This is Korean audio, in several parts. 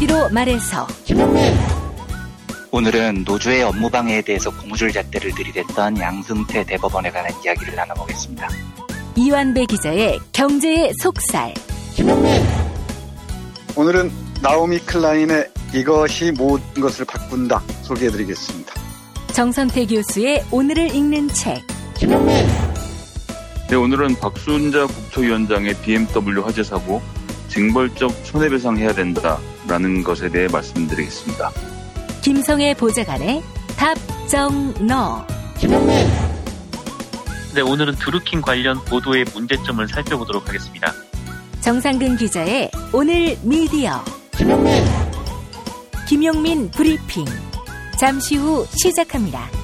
한마디로 말해서 오늘은 노조의 업무 방해에 대해서 고무줄 잣대를 들이댔던 양승태 대법원에 관한 이야기를 나눠보겠습니다. 이완배 기자의 경제의 속살. 오늘은 나오미 클라인의 이것이 모든 것을 바꾼다 소개해드리겠습니다. 정선태 교수의 오늘을 읽는 책. 네, 오늘은 박순자 국토위원장의 BMW 화재 사고 징벌적 손해배상해야 된다라는 것에 대해 말씀드리겠습니다. 김성애 보좌관의 답정너 네, 오늘은 드루킹 관련 보도의 문제점을 살펴보도록 하겠습니다. 정상근 기자의 오늘 미디어 김용민 브리핑 잠시 후 시작합니다.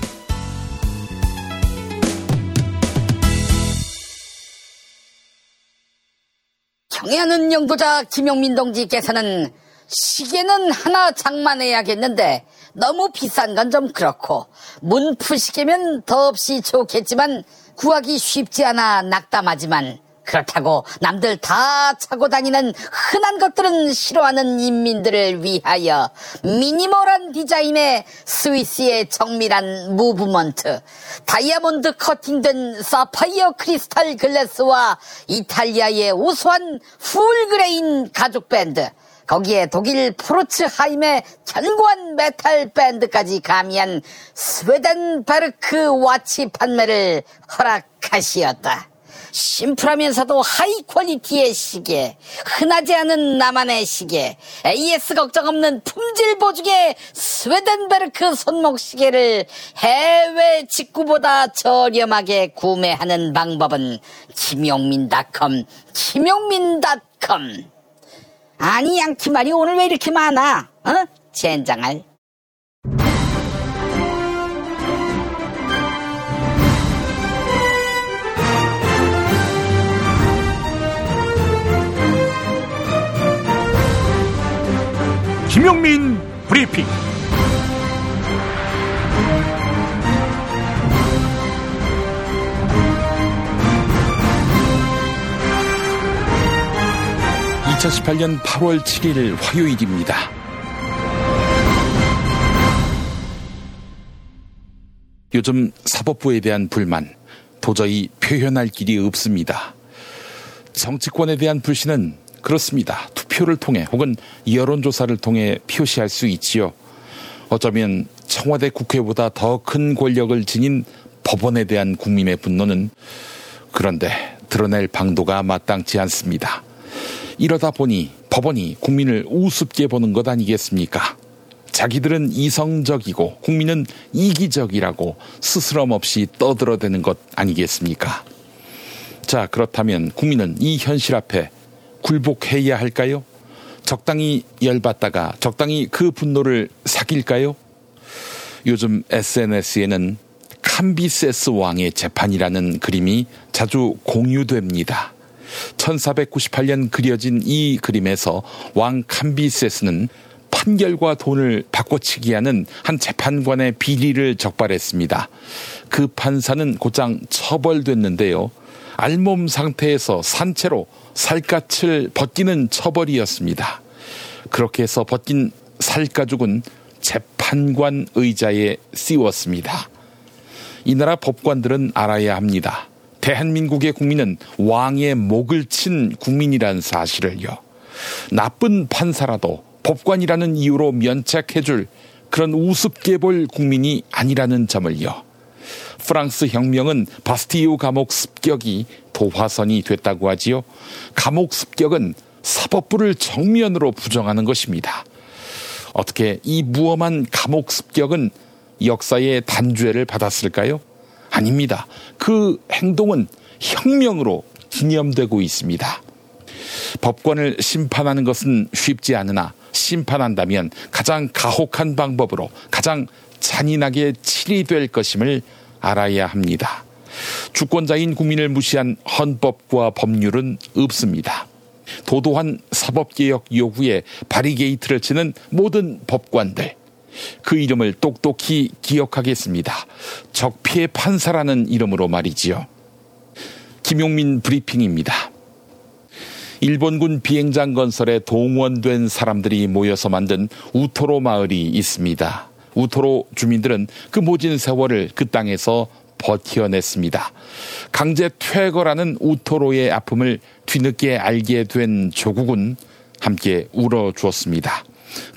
경애하는 영도자 김용민 동지께서는 시계는 하나 장만해야겠는데 너무 비싼 건 좀 그렇고 문프 시계면 더없이 좋겠지만 구하기 쉽지 않아 낙담하지만 그렇다고 남들 다 차고 다니는 흔한 것들은 싫어하는 인민들을 위하여 미니멀한 디자인의 스위스의 정밀한 무브먼트, 다이아몬드 커팅된 사파이어 크리스탈 글래스와 이탈리아의 우수한 full grain 가죽 밴드, 거기에 독일 포르츠하임의 견고한 메탈 밴드까지 가미한 스웨덴베르크 watch 판매를 허락하시었다. 심플하면서도 high quality의 시계, 흔하지 않은 나만의 시계, AS 걱정 없는 품질 보증의 스웨덴베르크 손목 시계를 해외 직구보다 저렴하게 구매하는 방법은 김용민닷컴, 김용민닷컴. 아니 양키 말이 오늘 왜 이렇게 많아? 어? 젠장할. 김용민 브리핑. (2018년 8월 7일) 화요일입니다. 요즘 사법부에 대한 불만 도저히 표현할 길이 없습니다. 정치권에 대한 불신은 그렇습니다. 투표를 통해 혹은 여론조사를 통해 표시할 수 있지요. 어쩌면 청와대 국회보다 더 큰 권력을 지닌 법원에 대한 국민의 분노는 그런데 드러낼 방도가 마땅치 않습니다. 이러다 보니 법원이 국민을 우습게 보는 것 아니겠습니까? 자기들은 이성적이고 국민은 이기적이라고 스스럼 없이 떠들어대는 것 아니겠습니까? 자, 그렇다면 국민은 이 현실 앞에 굴복해야 할까요? 적당히 열받다가 적당히 그 분노를 사귈까요? 요즘 SNS에는 캄비세스 왕의 재판이라는 그림이 자주 공유됩니다. 1498년 그려진 이 그림에서 왕 캄비세스는 판결과 돈을 바꿔치기 하는 한 재판관의 비리를 적발했습니다. 그 판사는 곧장 처벌됐는데요. 알몸 상태에서 산채로 살갗을 벗기는 처벌이었습니다. 그렇게 해서 벗긴 살가죽은 재판관 의자에 씌웠습니다. 이 나라 법관들은 알아야 합니다. 대한민국의 국민은 왕의 목을 친 국민이라는 사실을요. 나쁜 판사라도 법관이라는 이유로 면책해줄 그런 우습게 볼 국민이 아니라는 점을요. 프랑스 혁명은 바스티유 감옥 습격이 도화선이 됐다고 하지요. 감옥 습격은 사법부를 정면으로 부정하는 것입니다. 어떻게 이 무엄한 감옥 습격은 역사의 단죄를 받았을까요? 아닙니다. 그 행동은 혁명으로 기념되고 있습니다. 법관을 심판하는 것은 쉽지 않으나 심판한다면 가장 가혹한 방법으로 가장 잔인하게 치리될 것임을 알아야 합니다. 주권자인 국민을 무시한 헌법과 법률은 없습니다. 도도한 사법개혁 요구에 바리게이트를 치는 모든 법관들. 그 이름을 똑똑히 기억하겠습니다. 적폐 판사라는 이름으로 말이지요. 김용민 브리핑입니다. 일본군 비행장 건설에 동원된 사람들이 모여서 만든 우토로 마을이 있습니다. 우토로 주민들은 그 모진 세월을 그 땅에서 버텨냈습니다. 강제 퇴거라는 우토로의 아픔을 뒤늦게 알게 된 조국은 함께 울어주었습니다.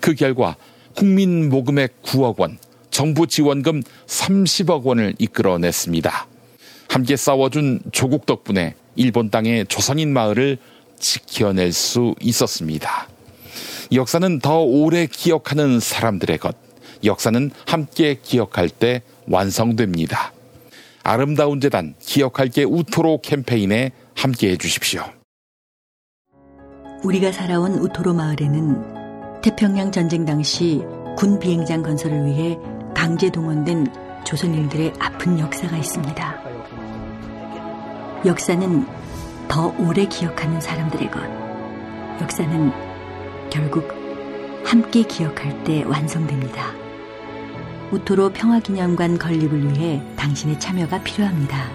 그 결과 국민 모금액 9억 원, 정부 지원금 30억 원을 이끌어냈습니다. 함께 싸워준 조국 덕분에 일본 땅의 조선인 마을을 지켜낼 수 있었습니다. 역사는 더 오래 기억하는 사람들의 것, 역사는 함께 기억할 때 완성됩니다. 아름다운 재단 기억할게 우토로 캠페인에 함께 해 주십시오. 우리가 살아온 우토로 마을에는 태평양 전쟁 당시 군 비행장 건설을 위해 강제 동원된 조선인들의 아픈 역사가 있습니다. 역사는 더 오래 기억하는 사람들의 것. 역사는 결국 함께 기억할 때 완성됩니다. 우토로 평화기념관 건립을 위해 당신의 참여가 필요합니다.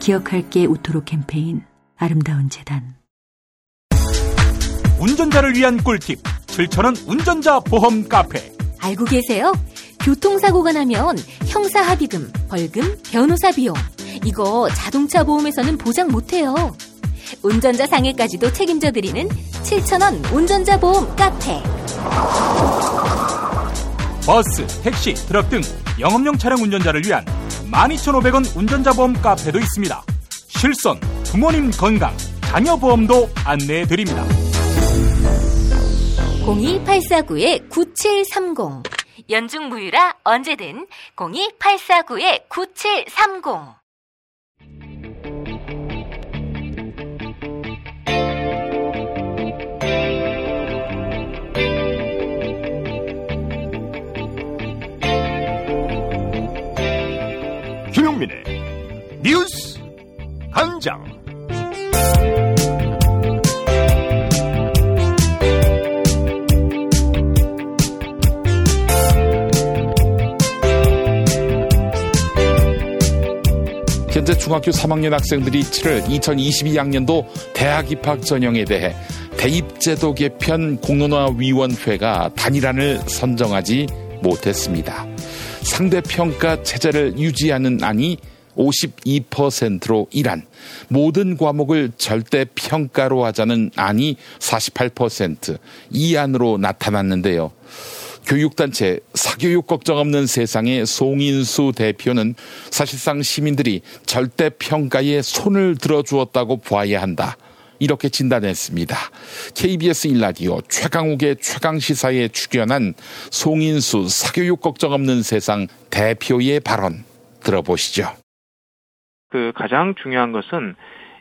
기억할게 우토로 캠페인 아름다운 재단 운전자를 위한 꿀팁 7천원 운전자 보험 카페 알고 계세요? 교통사고가 나면 형사합의금, 벌금, 변호사 비용 이거 자동차 보험에서는 보장 못해요. 운전자 상해까지도 책임져 드리는 7천원 운전자 보험 카페. 버스, 택시, 트럭 등 영업용 차량 운전자를 위한 12,500원 운전자 보험 카페도 있습니다. 실손, 부모님 건강, 자녀 보험도 안내해 드립니다. 02849-9730 연중 무휴라 언제든 02849-9730 뉴스 간장 현재 중학교 3학년 학생들이 치를 2022학년도 대학 입학 전형에 대해 대입제도 개편 공론화위원회가 단일안을 선정하지 못했습니다. 상대평가 체제를 유지하는 안이 52%로 1안, 모든 과목을 절대 평가로 하자는 안이 48%, 2안으로 나타났는데요. 교육단체 사교육 걱정 없는 세상의 송인수 대표는 사실상 시민들이 절대 평가에 손을 들어주었다고 봐야 한다. 이렇게 진단했습니다. KBS 일라디오 최강욱의 최강시사에 출연한 송인수 사교육 걱정 없는 세상 대표의 발언 들어보시죠. 그 가장 중요한 것은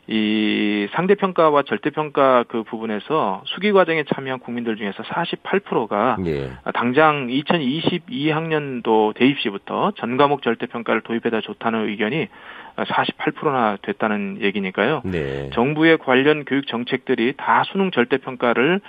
이 상대평가와 절대평가 그 부분에서 수기 과정에 참여한 국민들 중에서 48%가 예. 당장 2022학년도 대입 시부터 전 과목 절대평가를 도입해다 좋다는 의견이 48%나 됐다는 얘기니까요. 네. 정부의 관련 교육 정책들이 다 수능 절대평가를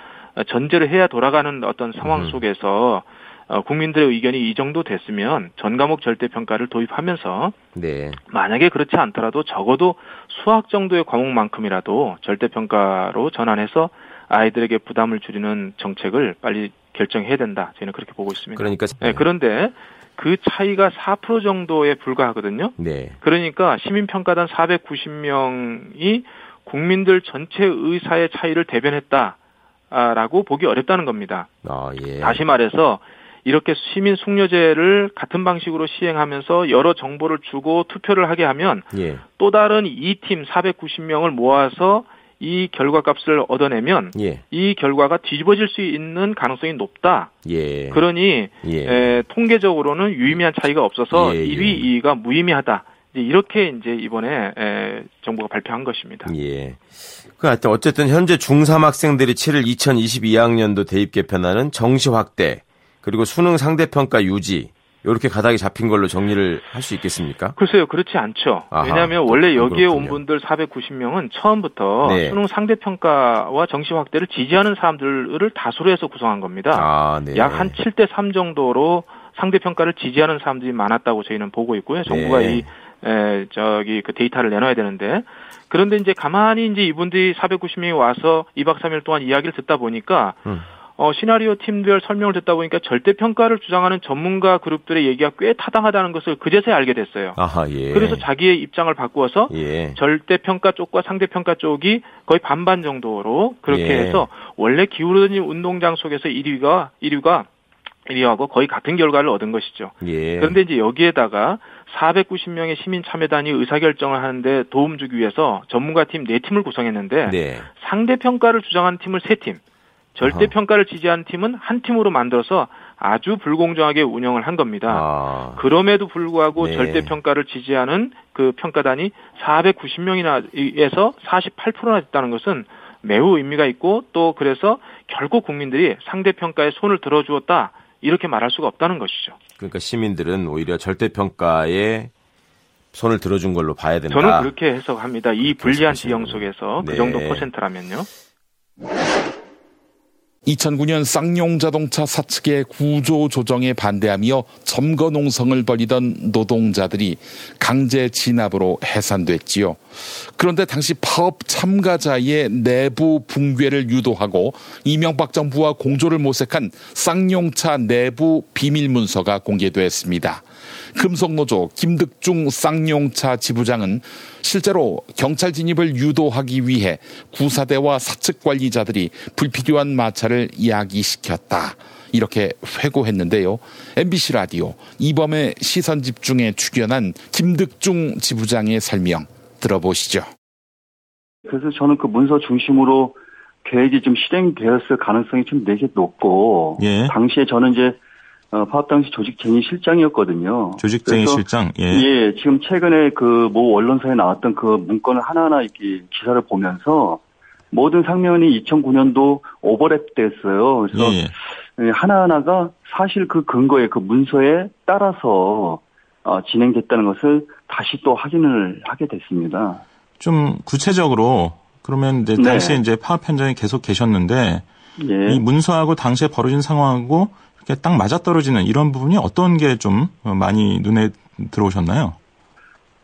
전제로 해야 돌아가는 어떤 상황 음. 속에서 어, 국민들의 의견이 이 정도 됐으면 전 과목 절대 평가를 도입하면서 네. 만약에 그렇지 않더라도 적어도 수학 정도의 과목만큼이라도 절대 평가로 전환해서 아이들에게 부담을 줄이는 정책을 빨리 결정해야 된다. 저희는 그렇게 보고 있습니다. 그러니까 네, 그런데 그 차이가 4% 정도에 불과하거든요. 네. 그러니까 시민평가단 490명이 국민들 전체 의사의 차이를 대변했다라고 보기 어렵다는 겁니다. 아, 예. 다시 말해서 이렇게 시민 숙려제를 같은 방식으로 시행하면서 여러 정보를 주고 투표를 하게 하면 예. 또 다른 이 팀 490명을 모아서 이 결과값을 얻어내면 예. 이 결과가 뒤집어질 수 있는 가능성이 높다. 예. 그러니 예. 에, 통계적으로는 유의미한 차이가 없어서 예, 예. 1위, 2위가 무의미하다. 이렇게 이제 이번에 에, 정부가 발표한 것입니다. 예. 그 하여튼 어쨌든 현재 중3 학생들이 치를 2022학년도 대입 개편안은 정시 확대 그리고 수능 상대평가 유지 이렇게 가닥이 잡힌 걸로 정리를 할 수 있겠습니까? 글쎄요, 그렇지 않죠. 아하, 왜냐하면 원래 여기에 그렇군요. 온 분들 490명은 처음부터 네. 수능 상대평가와 정시 확대를 지지하는 사람들을 다수로 해서 구성한 겁니다. 아, 네. 약한 7대 3 정도로 상대평가를 지지하는 사람들이 많았다고 저희는 보고 있고요. 정부가 네. 이 에, 저기 그 데이터를 내놔야 되는데 그런데 이제 가만히 이제 이분들이 490명이 와서 2박 3일 동안 이야기를 듣다 보니까 음. 어, 시나리오 팀별 설명을 듣다 보니까 절대 평가를 주장하는 전문가 그룹들의 얘기가 꽤 타당하다는 것을 그제서야 알게 됐어요. 아하, 예. 그래서 자기의 입장을 바꾸어서 예. 절대 평가 쪽과 상대 평가 쪽이 거의 반반 정도로 그렇게 예. 해서 원래 기울어진 운동장 속에서 1위가 1위가 1위하고 거의 같은 결과를 얻은 것이죠. 예. 그런데 이제 여기에다가 490명의 시민 참여단이 의사결정을 하는데 도움 주기 위해서 전문가 팀 4팀을 구성했는데 네. 상대 평가를 주장하는 팀을 3팀, 절대 평가를 지지하는 팀은 한 팀으로 만들어서 아주 불공정하게 운영을 한 겁니다. 아. 그럼에도 불구하고 네. 절대 평가를 지지하는 그 평가단이 490명이나에서 48%나 됐다는 것은 매우 의미가 있고 또 그래서 결국 국민들이 상대 평가에 손을 들어주었다 이렇게 말할 수가 없다는 것이죠. 그러니까 시민들은 오히려 절대 평가에 손을 들어준 걸로 봐야 된다. 저는 그렇게 해석합니다. 이 불리한. 지형 속에서 네. 그 정도 퍼센트라면요. 2009년 쌍용 자동차 사측의 구조 조정에 반대하며 점거 농성을 벌이던 노동자들이 강제 진압으로 해산됐지요. 그런데 당시 파업 참가자의 내부 붕괴를 유도하고 이명박 정부와 공조를 모색한 쌍용차 내부 비밀 문서가 공개됐습니다. 금속노조 김득중 쌍용차 지부장은 실제로 경찰 진입을 유도하기 위해 구사대와 사측 관리자들이 불필요한 마찰을 야기시켰다. 이렇게 회고했는데요. MBC 라디오 이범의 시선 집중에 출연한 김득중 지부장의 설명 들어보시죠. 그래서 저는 그 문서 중심으로 계획이 좀 실행되었을 가능성이 좀 되게 높고 예. 당시에 저는 이제 어, 파업 당시 조직쟁이 실장이었거든요. 그래서 실장. 예. 예, 지금 최근에 그 모 언론사에 나왔던 그 문건을 하나하나 이렇게 기사를 보면서 모든 상면이 2009년도 오버랩됐어요. 그래서 예, 예. 예, 하나하나가 사실 그 근거에 그 문서에 따라서 어, 진행됐다는 것을 다시 또 확인을 하게 됐습니다. 좀 구체적으로 그러면 이제 네. 당시에 이제 파업 현장에 계속 계셨는데 예. 이 문서하고 당시에 벌어진 상황하고 딱 맞아떨어지는 이런 부분이 어떤 게 좀 많이 눈에 들어오셨나요?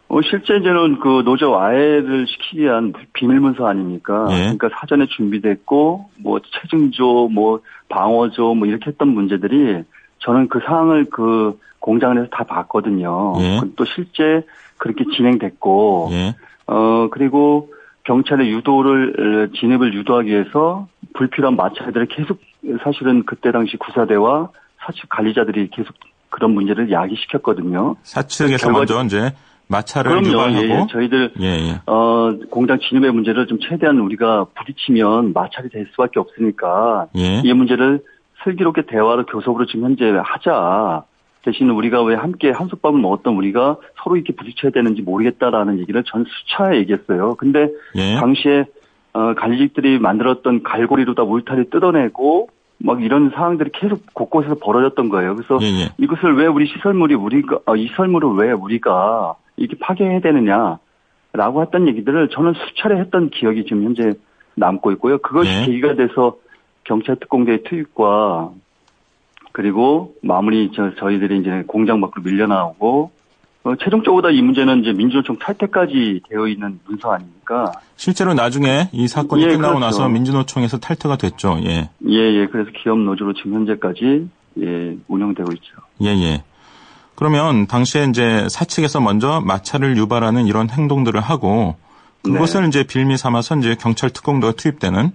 어, 실제 이제는 그 노조 와해를 시키기 위한 비밀 문서 아닙니까? 예. 그러니까 사전에 준비됐고, 뭐, 체증조, 뭐, 방어조, 뭐, 이렇게 했던 문제들이 저는 그 상황을 그 공장에서 다 봤거든요. 예. 그또 실제 그렇게 진행됐고, 예. 어, 그리고 경찰의 유도를, 어, 진입을 유도하기 위해서 불필요한 마찰들을 계속 사실은 그때 당시 구사대와 사측 관리자들이 계속 그런 문제를 야기시켰거든요. 사측에서 결과- 먼저 이제 마찰을 그럼요. 유발하고 예, 예. 저희들 예, 예. 어, 공장 진입의 문제를 좀 최대한 우리가 부딪히면 마찰이 될 수밖에 없으니까 예. 이 문제를 슬기롭게 대화로 교섭으로 지금 현재 하자. 대신 우리가 왜 함께 한솥밥을 먹었던 우리가 서로 이렇게 부딪혀야 되는지 모르겠다라는 얘기를 전 수차에 얘기했어요. 근데 예. 당시에 어, 관리직들이 만들었던 갈고리로 다 울타리 뜯어내고 막 이런 상황들이 계속 곳곳에서 벌어졌던 거예요. 그래서 예, 예. 이것을 왜 우리 시설물이 우리가 어, 이 시설물을 왜 우리가 이렇게 파괴해야 되느냐라고 했던 얘기들을 저는 수차례 했던 기억이 지금 현재 남고 있고요. 그것이 예. 계기가 돼서 경찰 특공대의 투입과 그리고 마무리 저, 저희들이 이제 공장 밖으로 밀려나오고 어, 최종적으로 이 문제는 이제 민주노총 탈퇴까지 되어 있는 문서 아닙니까? 실제로 나중에 이 사건이 예, 끝나고 그렇죠. 나서 민주노총에서 탈퇴가 됐죠. 예. 예, 예. 그래서 기업 노조로 지금 현재까지 예, 운영되고 있죠. 예, 예. 그러면 당시에 이제 사측에서 먼저 마찰을 유발하는 이런 행동들을 하고 그것을 네. 이제 빌미 삼아서 이제 경찰 특공대가 투입되는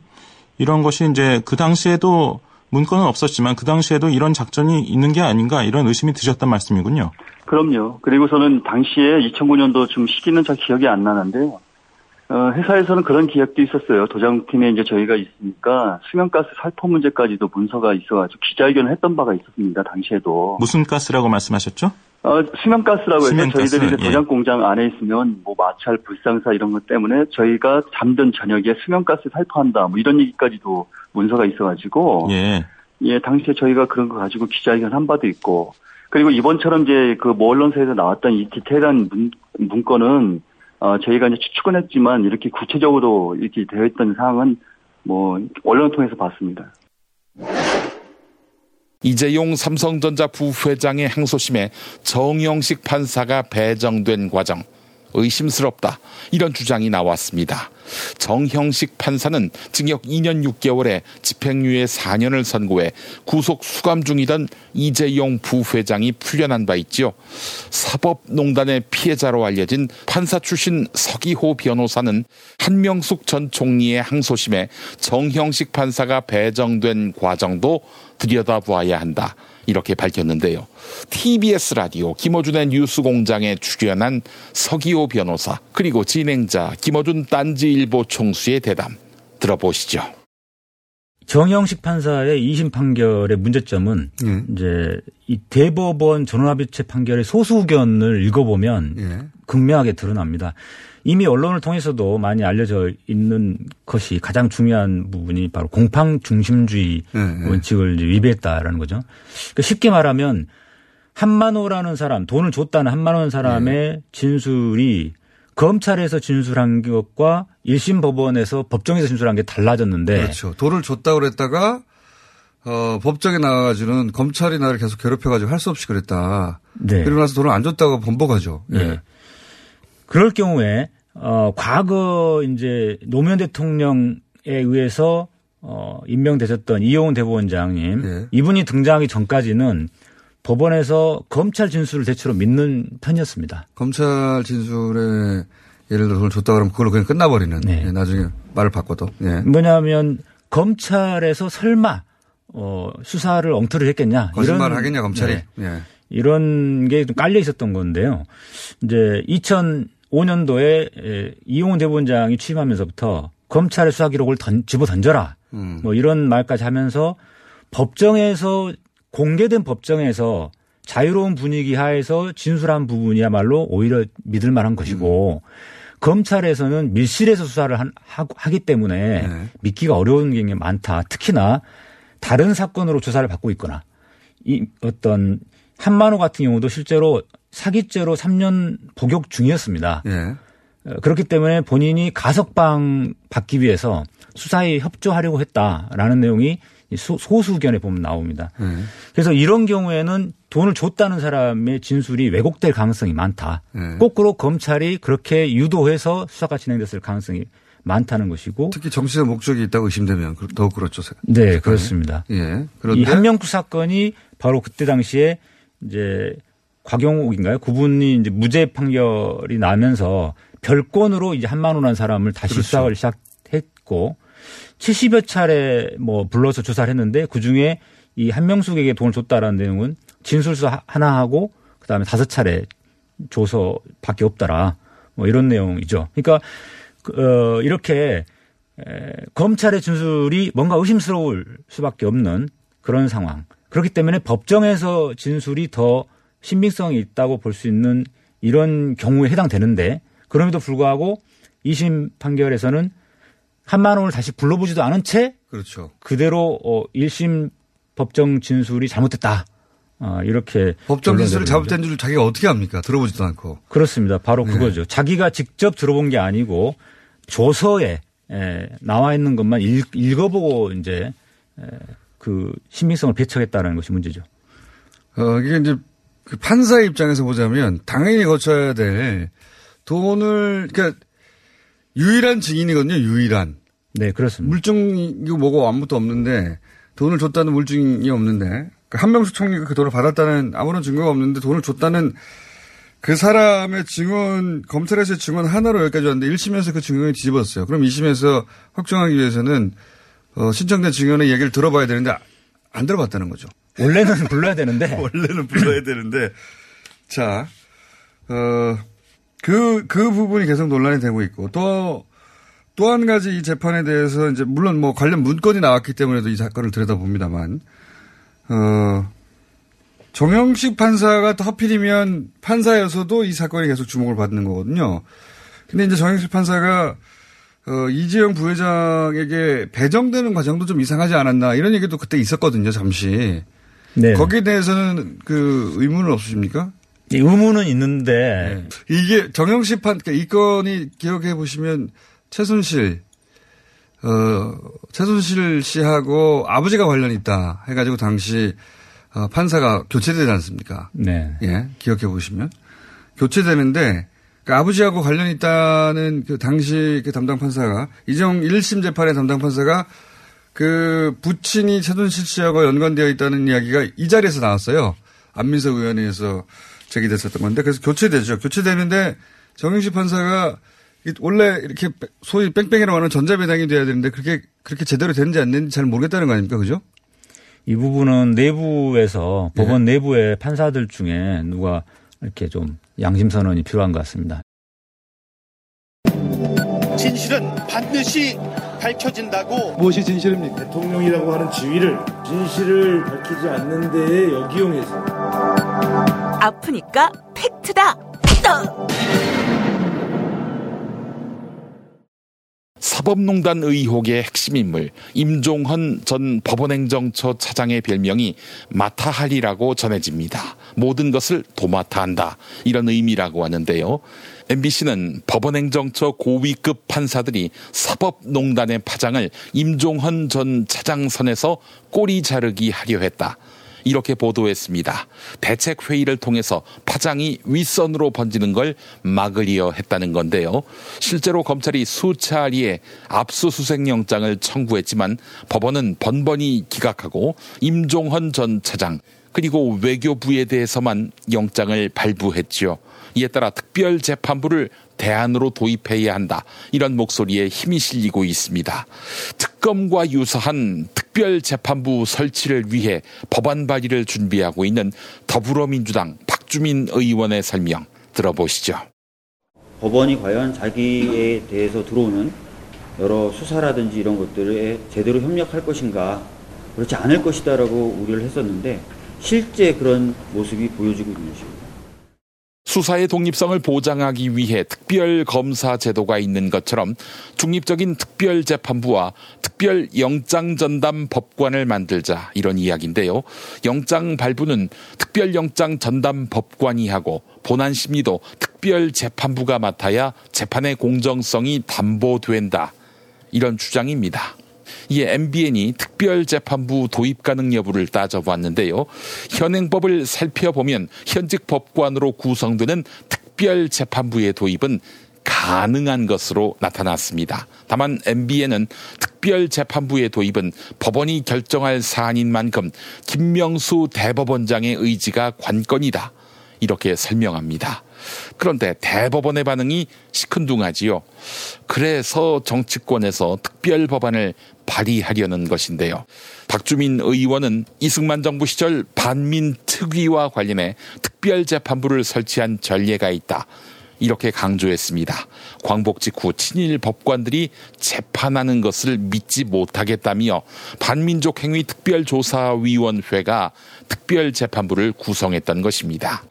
이런 것이 이제 그 당시에도 문건은 없었지만 그 당시에도 이런 작전이 있는 게 아닌가 이런 의심이 드셨단 말씀이군요. 그럼요. 그리고서는 당시에 2009년도 좀 시기는 잘 기억이 안 나는데요. 어, 회사에서는 그런 기획도 있었어요. 도장팀에 이제 저희가 있으니까 수면가스 살포 문제까지도 문서가 있어가지고 기자회견을 했던 바가 있었습니다. 당시에도. 무슨 가스라고 말씀하셨죠? 어, 수면가스라고 해서 저희들이 이제 예. 도장 공장 안에 있으면 뭐 마찰, 불상사 이런 것 때문에 저희가 잠든 저녁에 수면가스 살포한다 뭐 이런 얘기까지도 문서가 있어가지고 예. 예, 당시에 저희가 그런 거 가지고 기자회견 한 바도 있고, 그리고 이번처럼 이제 그 모 언론사에서 나왔던 이 디테일한 문, 문건은, 어, 저희가 이제 추측은 했지만, 이렇게 구체적으로 이렇게 되어 있던 사항은, 뭐, 언론을 통해서 봤습니다. 이재용 삼성전자 부회장의 항소심에 정영식 판사가 배정된 과정 의심스럽다 이런 주장이 나왔습니다. 정형식 판사는 징역 2년 6개월에 집행유예 4년을 선고해 구속 수감 중이던 이재용 부회장이 풀려난 바 있지요. 사법농단의 피해자로 알려진 판사 출신 서기호 변호사는 한명숙 전 총리의 항소심에 정형식 판사가 배정된 과정도 들여다보아야 한다. 이렇게 밝혔는데요. TBS 라디오 김어준의 뉴스공장에 출연한 서기호 변호사 그리고 진행자 김어준 딴지일보 총수의 대담 들어보시죠. 정영식 판사의 2심 판결의 문제점은 예. 이제 이 대법원 전원합의체 판결의 소수 의견을 읽어보면 예. 극명하게 드러납니다. 이미 언론을 통해서도 많이 알려져 있는 것이 가장 중요한 부분이 바로 공판 중심주의 예, 원칙을 이제 위배했다라는 거죠. 그러니까 쉽게 말하면 한만호라는 사람, 돈을 줬다는 한만호 사람의 예. 진술이 검찰에서 진술한 것과 1심 법원에서 법정에서 진술한 게 달라졌는데 그렇죠. 돈을 줬다고 그랬다가 어, 법정에 나와가지고는 검찰이 나를 계속 괴롭혀가지고 할 수 없이 그랬다. 네. 그러고 나서 돈을 안 줬다고 번복하죠. 예. 네. 그럴 경우에 어 과거 이제 노무현 대통령에 의해서 어 임명되셨던 이용훈 대법원장님 예. 이분이 등장하기 전까지는 법원에서 검찰 진술을 대체로 믿는 편이었습니다. 검찰 진술에 예를 들어 돈을 줬다 그러면 그걸로 그냥 끝나버리는. 네. 예, 나중에 말을 바꿔도. 예. 뭐냐면 검찰에서 설마 어 수사를 엉터리를 했겠냐 거짓말 하겠냐 검찰이. 네. 예. 이런 게 좀 깔려 있었던 건데요. 이제 2005년도에 이용훈 대법원장이 취임하면서부터 검찰의 수사 기록을 던, 집어 던져라. 음. 뭐 이런 말까지 하면서 법정에서 공개된 법정에서 자유로운 분위기 하에서 진술한 부분이야말로 오히려 믿을 만한 것이고 검찰에서는 밀실에서 수사를 한- 하고- 하기 때문에 믿기가 어려운 게 많다. 특히나 다른 사건으로 조사를 받고 있거나 이 어떤 한만호 같은 경우도 실제로 사기죄로 3년 복역 중이었습니다. 예. 어, 그렇기 때문에 본인이 가석방 받기 위해서 수사에 협조하려고 했다라는 내용이 소- 소수 의견에 보면 나옵니다. 예. 그래서 이런 경우에는 돈을 줬다는 사람의 진술이 왜곡될 가능성이 많다. 예. 거꾸로 검찰이 그렇게 유도해서 수사가 진행됐을 가능성이 많다는 것이고. 특히 정치적 목적이 있다고 의심되면 그- 더욱 그렇죠. 네, 그렇습니다. 예. 그런데 이 한명구 사건이 바로 그때 당시에 이제 곽영욱인가요? 그분이 이제 무죄 판결이 나면서 별건으로 이제 한만호라는 사람을 다시 그렇죠. 수사를 시작했고 70여 차례 뭐 불러서 조사를 했는데 그 중에 이 한명숙에게 돈을 줬다라는 내용은 진술서 하- 하나 하고 그 다음에 다섯 차례 줘서 밖에 없더라. 뭐 이런 내용이죠. 그러니까 그, 어, 이렇게 에, 검찰의 진술이 뭔가 의심스러울 수밖에 없는 그런 상황. 그렇기 때문에 법정에서 진술이 더 신빙성이 있다고 볼 수 있는 이런 경우에 해당되는데 그럼에도 불구하고 2심 판결에서는 한만 원을 다시 불러보지도 않은 채 그렇죠. 그대로 어 1심 법정 진술이 잘못됐다. 어, 이렇게 법정 진술을 잘못된 줄 자기가 어떻게 합니까? 들어보지도 않고. 그렇습니다. 바로 네. 그거죠. 자기가 직접 들어본 게 아니고 조서에 에, 나와 있는 것만 읽, 읽어보고 이제 에, 그 신빙성을 배척했다는 것이 문제죠. 어, 이게 이제 그 판사 입장에서 보자면 당연히 거쳐야 될 돈을, 그러니까 유일한 증인이거든요, 유일한. 네, 그렇습니다. 물증이고 뭐고 아무것도 없는데 돈을 줬다는 물증이 없는데 그러니까 한명수 총리가 그 돈을 받았다는 아무런 증거가 없는데 돈을 줬다는 그 사람의 증언, 검찰에서의 증언 하나로 여기까지 왔는데 1심에서 그 증언이 뒤집었어요. 그럼 2심에서 확정하기 위해서는 어, 신청된 증언의 얘기를 들어봐야 되는데 안 들어봤다는 거죠. 원래는 불러야 되는데. 원래는 불러야 되는데. 자, 어, 그, 그 부분이 계속 논란이 되고 있고 또, 또 한 가지 이 재판에 대해서 이제 물론 뭐 관련 문건이 나왔기 때문에도 이 사건을 들여다봅니다만, 어, 정영식 판사가 또 하필이면 판사여서도 이 사건이 계속 주목을 받는 거거든요. 근데 이제 정영식 판사가 어, 이재용 부회장에게 배정되는 과정도 좀 이상하지 않았나 이런 얘기도 그때 있었거든요, 잠시. 네. 거기에 대해서는 그 의문은 없으십니까? 의문은 있는데 이게 정영식 판, 그러니까 이 건이 기억해 보시면 최순실, 어, 최순실 씨하고 아버지가 관련이 있다 해가지고 당시 어, 판사가 교체되지 않습니까? 네. 예, 기억해 보시면 교체되는데 그 아버지하고 관련이 있다는 그 당시 그 담당 판사가 이정 1심 재판의 담당 판사가 그 부친이 최순실 씨하고 연관되어 있다는 이야기가 이 자리에서 나왔어요. 안민석 의원에서 제기됐었던 건데 그래서 교체되죠. 교체되는데 정영식 판사가 원래 이렇게 소위 뺑뺑이라고 하는 전자배당이 돼야 되는데 그렇게 그렇게 제대로 되는지 안 되는지 잘 모르겠다는 거 아닙니까? 그죠? 이 부분은 내부에서 네. 법원 내부의 판사들 중에 누가 이렇게 좀 양심 선언이 필요한 것 같습니다. 진실은 반드시 밝혀진다고. 무엇이 진실입니까? 대통령이라고 하는 지위를 진실을 밝히지 않는 데에 역이용해서. 아프니까 팩트다. 사법농단 의혹의 핵심 인물 임종헌 전 법원행정처 차장의 별명이 마타할리라고 전해집니다. 모든 것을 도맡아 한다. 이런 의미라고 하는데요. MBC는 법원행정처 고위급 판사들이 사법농단의 파장을 임종헌 전 차장선에서 꼬리 자르기 하려 했다. 이렇게 보도했습니다. 대책회의를 통해서 파장이 윗선으로 번지는 걸 막으려 했다는 건데요. 실제로 검찰이 수차례에 압수수색 영장을 청구했지만 법원은 번번이 기각하고 임종헌 전 차장 그리고 외교부에 대해서만 영장을 발부했지요. 이에 따라 특별 재판부를 대안으로 도입해야 한다. 이런 목소리에 힘이 실리고 있습니다. 특검과 유사한 특별 재판부 설치를 위해 법안 발의를 준비하고 있는 더불어민주당 박주민 의원의 설명 들어보시죠. 법원이 과연 자기에 대해서 들어오는 여러 수사라든지 이런 것들에 제대로 협력할 것인가 그렇지 않을 것이다라고 우려를 했었는데 실제 그런 모습이 보여지고 있는 것입니다. 수사의 독립성을 보장하기 위해 특별검사 제도가 있는 것처럼 중립적인 특별재판부와 특별영장전담 법관을 만들자 이런 이야기인데요. 영장 발부는 특별영장 전담 법관이 하고 본안 심리도 특별재판부가 맡아야 재판의 공정성이 담보된다. 이런 주장입니다. 이에 MBN이 특별재판부 도입 가능 여부를 따져봤는데요. 현행법을 살펴보면 현직 법관으로 구성되는 특별재판부의 도입은 가능한 것으로 나타났습니다. 다만 MBN은 특별재판부의 도입은 법원이 결정할 사안인 만큼 김명수 대법원장의 의지가 관건이다. 이렇게 설명합니다. 그런데 대법원의 반응이 시큰둥하지요. 그래서 정치권에서 특별 법안을 발의하려는 것인데요. 박주민 의원은 이승만 정부 시절 반민 특위와 관련해 특별 재판부를 설치한 전례가 있다. 이렇게 강조했습니다. 광복 직후 친일 법관들이 재판하는 것을 믿지 못하겠다며 반민족 행위 특별조사위원회가 특별재판부를 구성했던 것입니다.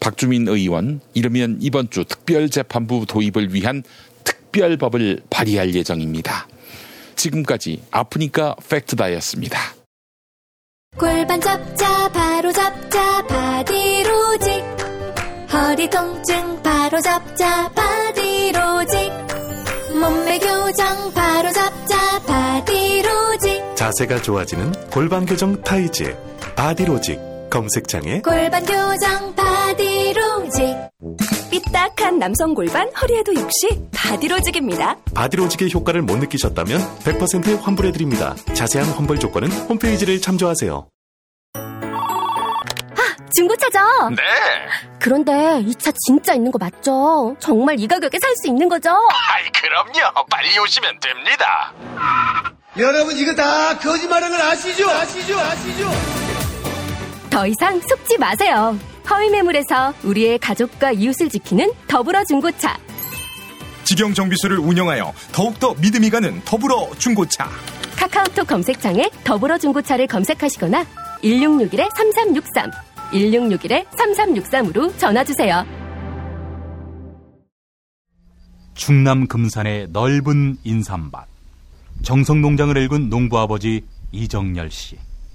박주민 의원 이르면 이번 주 특별재판부 도입을 위한 특별법을 발의할 예정입니다. 지금까지 아프니까 팩트다였습니다. 골반 잡자 바로 잡자 바디로직 허리 통증 바로 잡자 바디로직 몸매 교정 바로 잡자 바디로직 자세가 좋아지는 골반 교정 타이즈 바디로직 검색창에 골반 교정 바디로직 삐딱한 남성 골반 허리에도 역시 바디로직입니다. 바디로직의 효과를 못 느끼셨다면 100% 환불해드립니다. 자세한 환불 조건은 홈페이지를 참조하세요. 아, 중고차죠? 네. 그런데 이 차 진짜 있는 거 맞죠? 정말 이 가격에 살 수 있는 거죠? 아이, 그럼요. 빨리 오시면 됩니다. 여러분 이거 다 거짓말하는 걸 아시죠? 아시죠? 아시죠? 더 이상 속지 마세요. 허위 매물에서 우리의 가족과 이웃을 지키는 더불어 중고차. 직영 정비소를 운영하여 더욱더 믿음이 가는 더불어 중고차. 카카오톡 검색창에 더불어 중고차를 검색하시거나 1661-3363, 1661-3363으로 전화 주세요. 충남 금산의 넓은 인삼밭. 정성농장을 일군 농부아버지 이정열 씨.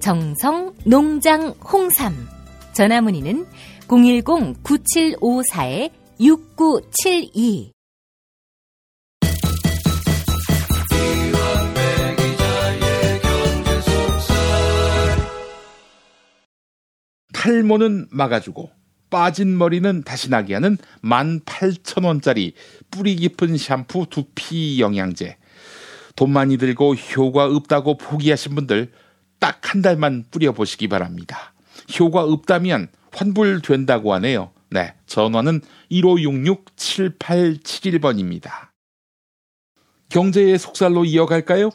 정성 농장 홍삼. 전화 문의는 010-9754-6972. 탈모는 막아주고 빠진 머리는 다시 나게 하는 18,000원짜리 뿌리 깊은 샴푸 두피 영양제. 돈 많이 들고 효과 없다고 포기하신 분들 딱 한 달만 뿌려보시기 바랍니다. 효과 없다면 환불된다고 하네요. 네, 전화는 1566-7871번입니다. 경제의 속살로 이어갈까요?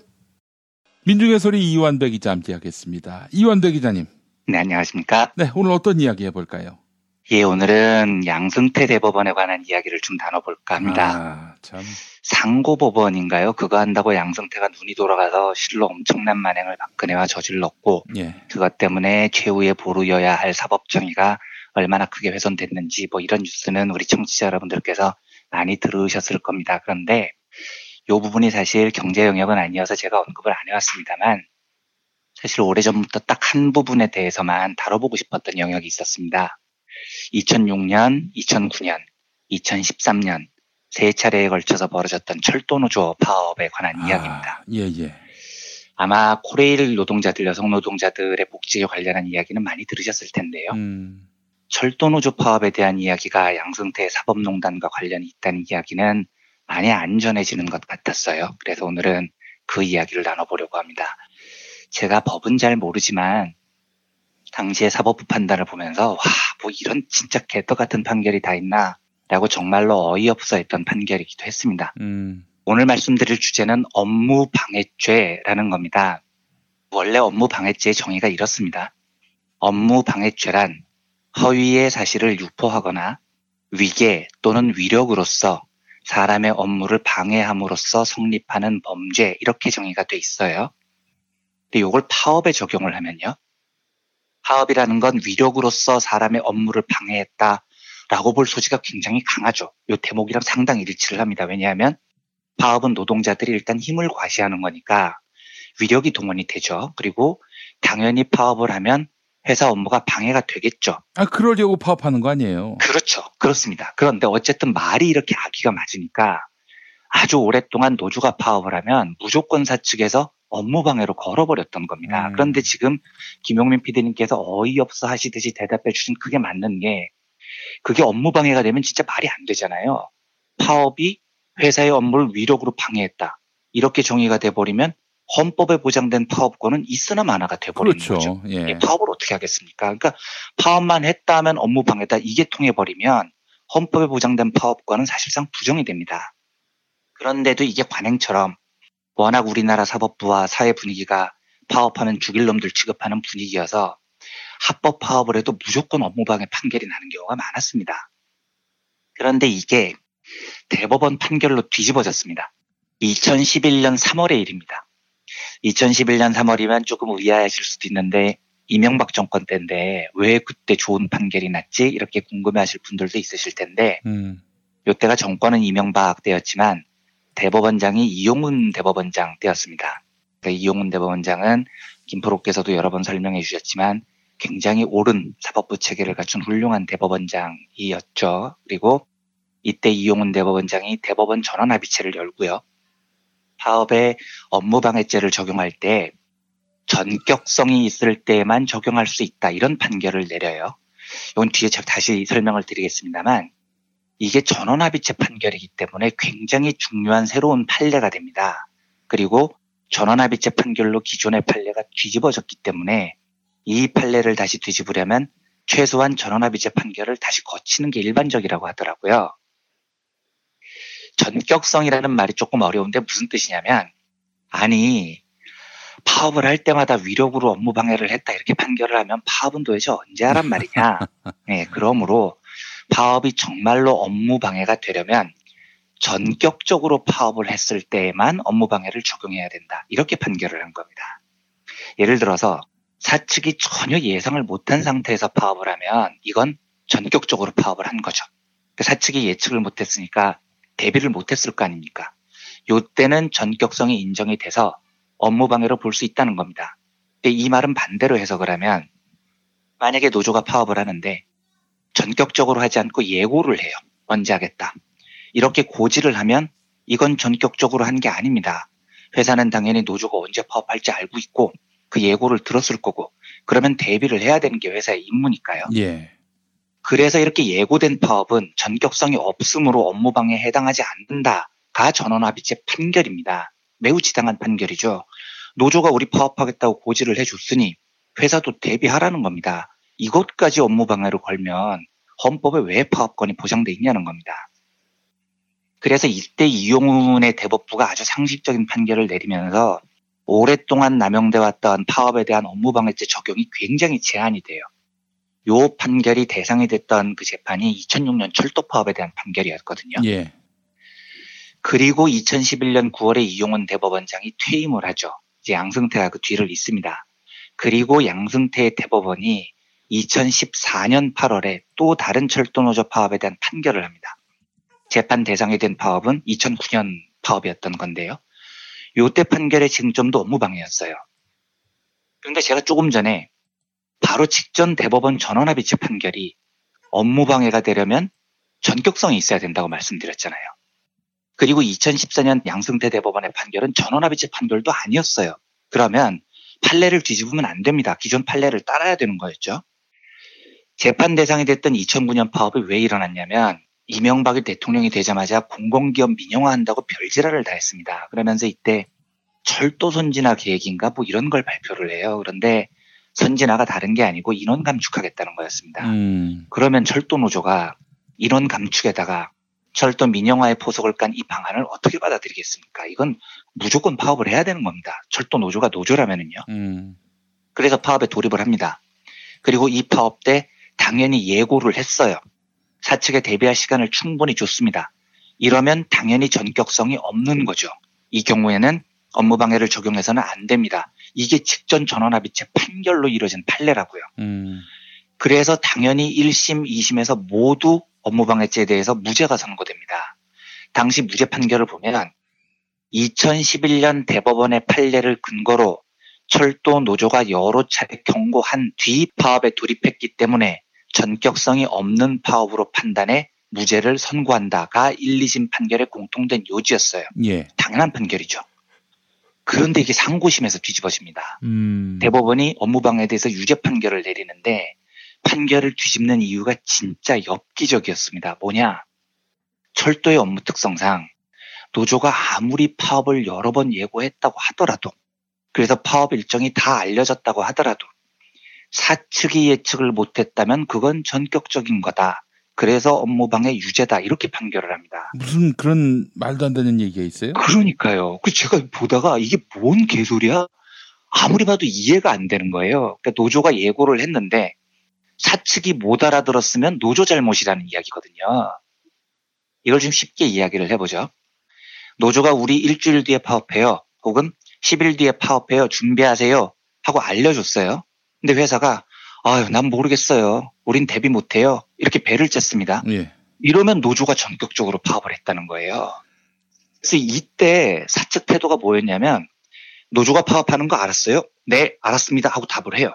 민중의 소리 이완배 기자 함께하겠습니다. 이완배 기자님. 네, 안녕하십니까? 네, 오늘 어떤 이야기 해볼까요? 예, 오늘은 양승태 대법원에 관한 이야기를 좀 나눠볼까 합니다. 아, 참. 상고법원인가요? 그거 한다고 양승태가 눈이 돌아가서 실로 엄청난 만행을 박근혜와 저질렀고, 예. 그것 때문에 최후의 보루여야 할 사법정의가 얼마나 크게 훼손됐는지 뭐 이런 뉴스는 우리 청취자 여러분들께서 많이 들으셨을 겁니다. 그런데 이 부분이 사실 경제 영역은 아니어서 제가 언급을 안 해왔습니다만 사실 오래전부터 딱 한 부분에 대해서만 다뤄보고 싶었던 영역이 있었습니다. 2006년, 2009년, 2013년 세 차례에 걸쳐서 벌어졌던 철도노조 파업에 관한 이야기입니다. 예, 예. 아마 코레일 노동자들, 여성 노동자들의 복지에 관련한 이야기는 많이 들으셨을 텐데요. 음. 철도노조 파업에 대한 이야기가 양승태 사법농단과 관련이 있다는 이야기는 많이 안 전해지는 것 같았어요. 그래서 오늘은 그 이야기를 나눠보려고 합니다. 제가 법은 잘 모르지만 당시의 사법부 판단을 보면서 와, 뭐 이런 진짜 개떡 같은 판결이 다 있나 라고 정말로 어이없어 했던 판결이기도 했습니다. 음. 오늘 말씀드릴 주제는 업무 방해죄라는 겁니다. 원래 업무 방해죄의 정의가 이렇습니다. 업무 방해죄란 허위의 사실을 유포하거나 위계 또는 위력으로서 사람의 업무를 방해함으로써 성립하는 범죄 이렇게 정의가 돼 있어요. 근데 이걸 파업에 적용을 하면요. 파업이라는 건 위력으로서 사람의 업무를 방해했다라고 볼 소지가 굉장히 강하죠. 이 대목이랑 상당히 일치를 합니다. 왜냐하면 파업은 노동자들이 일단 힘을 과시하는 거니까 위력이 동원이 되죠. 그리고 당연히 파업을 하면 회사 업무가 방해가 되겠죠. 아, 그러려고 파업하는 거 아니에요? 그렇죠. 그렇습니다. 그런데 어쨌든 말이 이렇게 아기가 맞으니까 아주 오랫동안 노조가 파업을 하면 무조건 사 측에서 업무 방해로 걸어버렸던 겁니다. 음. 그런데 지금 김용민 PD님께서 어이없어 하시듯이 대답해 주신 그게 맞는 게 그게 업무 방해가 되면 진짜 말이 안 되잖아요. 파업이 회사의 업무를 위력으로 방해했다. 이렇게 정의가 돼버리면 헌법에 보장된 파업권은 있으나 마나가 돼버리는 그렇죠. 거죠. 예. 이 파업을 어떻게 하겠습니까? 그러니까 파업만 했다면 업무 방해다 이게 통해버리면 헌법에 보장된 파업권은 사실상 부정이 됩니다. 그런데도 이게 관행처럼 워낙 우리나라 사법부와 사회 분위기가 파업하면 죽일 놈들 취급하는 분위기여서 합법 파업을 해도 무조건 업무방해 판결이 나는 경우가 많았습니다. 그런데 이게 대법원 판결로 뒤집어졌습니다. 2011년 3월의 일입니다. 2011년 3월이면 조금 의아하실 수도 있는데 이명박 정권 때인데 왜 그때 좋은 판결이 났지 이렇게 궁금해하실 분들도 있으실 텐데 음. 이때가 정권은 이명박 때였지만 대법원장이 이용훈 대법원장 때였습니다. 그러니까 이용훈 대법원장은 김프로께서도 여러 번 설명해 주셨지만 굉장히 옳은 사법부 체계를 갖춘 훌륭한 대법원장이었죠. 그리고 이때 이용훈 대법원장이 대법원 전원 합의체를 열고요. 파업에 업무방해죄를 적용할 때 전격성이 있을 때만 적용할 수 있다 이런 판결을 내려요. 이건 뒤에 제가 다시 설명을 드리겠습니다만 이게 전원합의체 판결이기 때문에 굉장히 중요한 새로운 판례가 됩니다. 그리고 전원합의체 판결로 기존의 판례가 뒤집어졌기 때문에 이 판례를 다시 뒤집으려면 최소한 전원합의체 판결을 다시 거치는 게 일반적이라고 하더라고요. 전격성이라는 말이 조금 어려운데 무슨 뜻이냐면 아니 파업을 할 때마다 위력으로 업무 방해를 했다 이렇게 판결을 하면 파업은 도대체 언제 하란 말이냐. 네, 그러므로 파업이 정말로 업무 방해가 되려면 전격적으로 파업을 했을 때에만 업무 방해를 적용해야 된다. 이렇게 판결을 한 겁니다. 예를 들어서 사측이 전혀 예상을 못한 상태에서 파업을 하면 이건 전격적으로 파업을 한 거죠. 그 사측이 예측을 못했으니까 대비를 못했을 거 아닙니까? 요때는 전격성이 인정이 돼서 업무 방해로 볼 수 있다는 겁니다. 근데 이 말은 반대로 해석을 하면 만약에 노조가 파업을 하는데 전격적으로 하지 않고 예고를 해요. 언제 하겠다. 이렇게 고지를 하면 이건 전격적으로 한 게 아닙니다. 회사는 당연히 노조가 언제 파업할지 알고 있고 그 예고를 들었을 거고 그러면 대비를 해야 되는 게 회사의 임무니까요. 예. 그래서 이렇게 예고된 파업은 전격성이 없으므로 업무방해에 해당하지 않는다가 전원합의체 판결입니다. 매우 지당한 판결이죠. 노조가 우리 파업하겠다고 고지를 해줬으니 회사도 대비하라는 겁니다. 이것까지 업무 방해로 걸면 헌법에 왜 파업권이 보장돼 있냐는 겁니다. 그래서 이때 이용훈의 대법부가 아주 상식적인 판결을 내리면서 오랫동안 남용돼 왔던 파업에 대한 업무방해죄 적용이 굉장히 제한이 돼요. 요 판결이 대상이 됐던 그 재판이 2006년 철도 파업에 대한 판결이었거든요. 예. 그리고 2011년 9월에 이용훈 대법원장이 퇴임을 하죠. 이제 양승태가 그 뒤를 잇습니다. 그리고 양승태의 대법원이 2014년 8월에 또 다른 철도노조 파업에 대한 판결을 합니다. 재판 대상이 된 파업은 2009년 파업이었던 건데요. 요때 판결의 쟁점도 업무방해였어요. 그런데 제가 조금 전에 바로 직전 대법원 전원합의체 판결이 업무방해가 되려면 전격성이 있어야 된다고 말씀드렸잖아요. 그리고 2014년 양승태 대법원의 판결은 전원합의체 판결도 아니었어요. 그러면 판례를 뒤집으면 안 됩니다. 기존 판례를 따라야 되는 거였죠. 재판 대상이 됐던 2009년 파업이 왜 일어났냐면 이명박이 대통령이 되자마자 공공기업 민영화한다고 별지랄을 다 했습니다. 그러면서 이때 철도 선진화 계획인가 뭐 이런 걸 발표를 해요. 그런데 선진화가 다른 게 아니고 인원 감축하겠다는 거였습니다. 음. 그러면 철도 노조가 인원 감축에다가 철도 민영화에 포석을 깐 이 방안을 어떻게 받아들이겠습니까? 이건 무조건 파업을 해야 되는 겁니다. 철도 노조가 노조라면은요. 음. 그래서 파업에 돌입을 합니다. 그리고 이 파업 때 당연히 예고를 했어요. 사측에 대비할 시간을 충분히 줬습니다. 이러면 당연히 전격성이 없는 거죠. 이 경우에는 업무방해를 적용해서는 안 됩니다. 이게 직전 전원합의체 판결로 이루어진 판례라고요. 음. 그래서 당연히 1심, 2심에서 모두 업무방해죄에 대해서 무죄가 선고됩니다. 당시 무죄 판결을 보면 2011년 대법원의 판례를 근거로 철도 노조가 여러 차례 경고한 뒤 파업에 돌입했기 때문에 전격성이 없는 파업으로 판단해 무죄를 선고한다가 1, 2심 판결의 공통된 요지였어요. 예. 당연한 판결이죠. 그런데 이게 상고심에서 뒤집어집니다. 음. 대법원이 업무방해에 대해서 유죄 판결을 내리는데 판결을 뒤집는 이유가 진짜 엽기적이었습니다. 뭐냐? 철도의 업무 특성상 노조가 아무리 파업을 여러 번 예고했다고 하더라도 그래서 파업 일정이 다 알려졌다고 하더라도 사측이 예측을 못했다면 그건 전격적인 거다. 그래서 업무방해 유죄다. 이렇게 판결을 합니다. 무슨 그런 말도 안 되는 얘기가 있어요? 그러니까요. 그 제가 보다가 이게 뭔 개소리야? 아무리 봐도 이해가 안 되는 거예요. 그러니까 노조가 예고를 했는데 사측이 못 알아들었으면 노조 잘못이라는 이야기거든요. 이걸 좀 쉽게 이야기를 해보죠. 노조가 우리 일주일 뒤에 파업해요. 혹은 10일 뒤에 파업해요. 준비하세요. 하고 알려줬어요. 근데 회사가 아유 난 모르겠어요. 우린 대비 못해요. 이렇게 배를 쨌습니다. 예. 이러면 노조가 전격적으로 파업을 했다는 거예요. 그래서 이때 사측 태도가 뭐였냐면 노조가 파업하는 거 알았어요? 네, 알았습니다. 하고 답을 해요.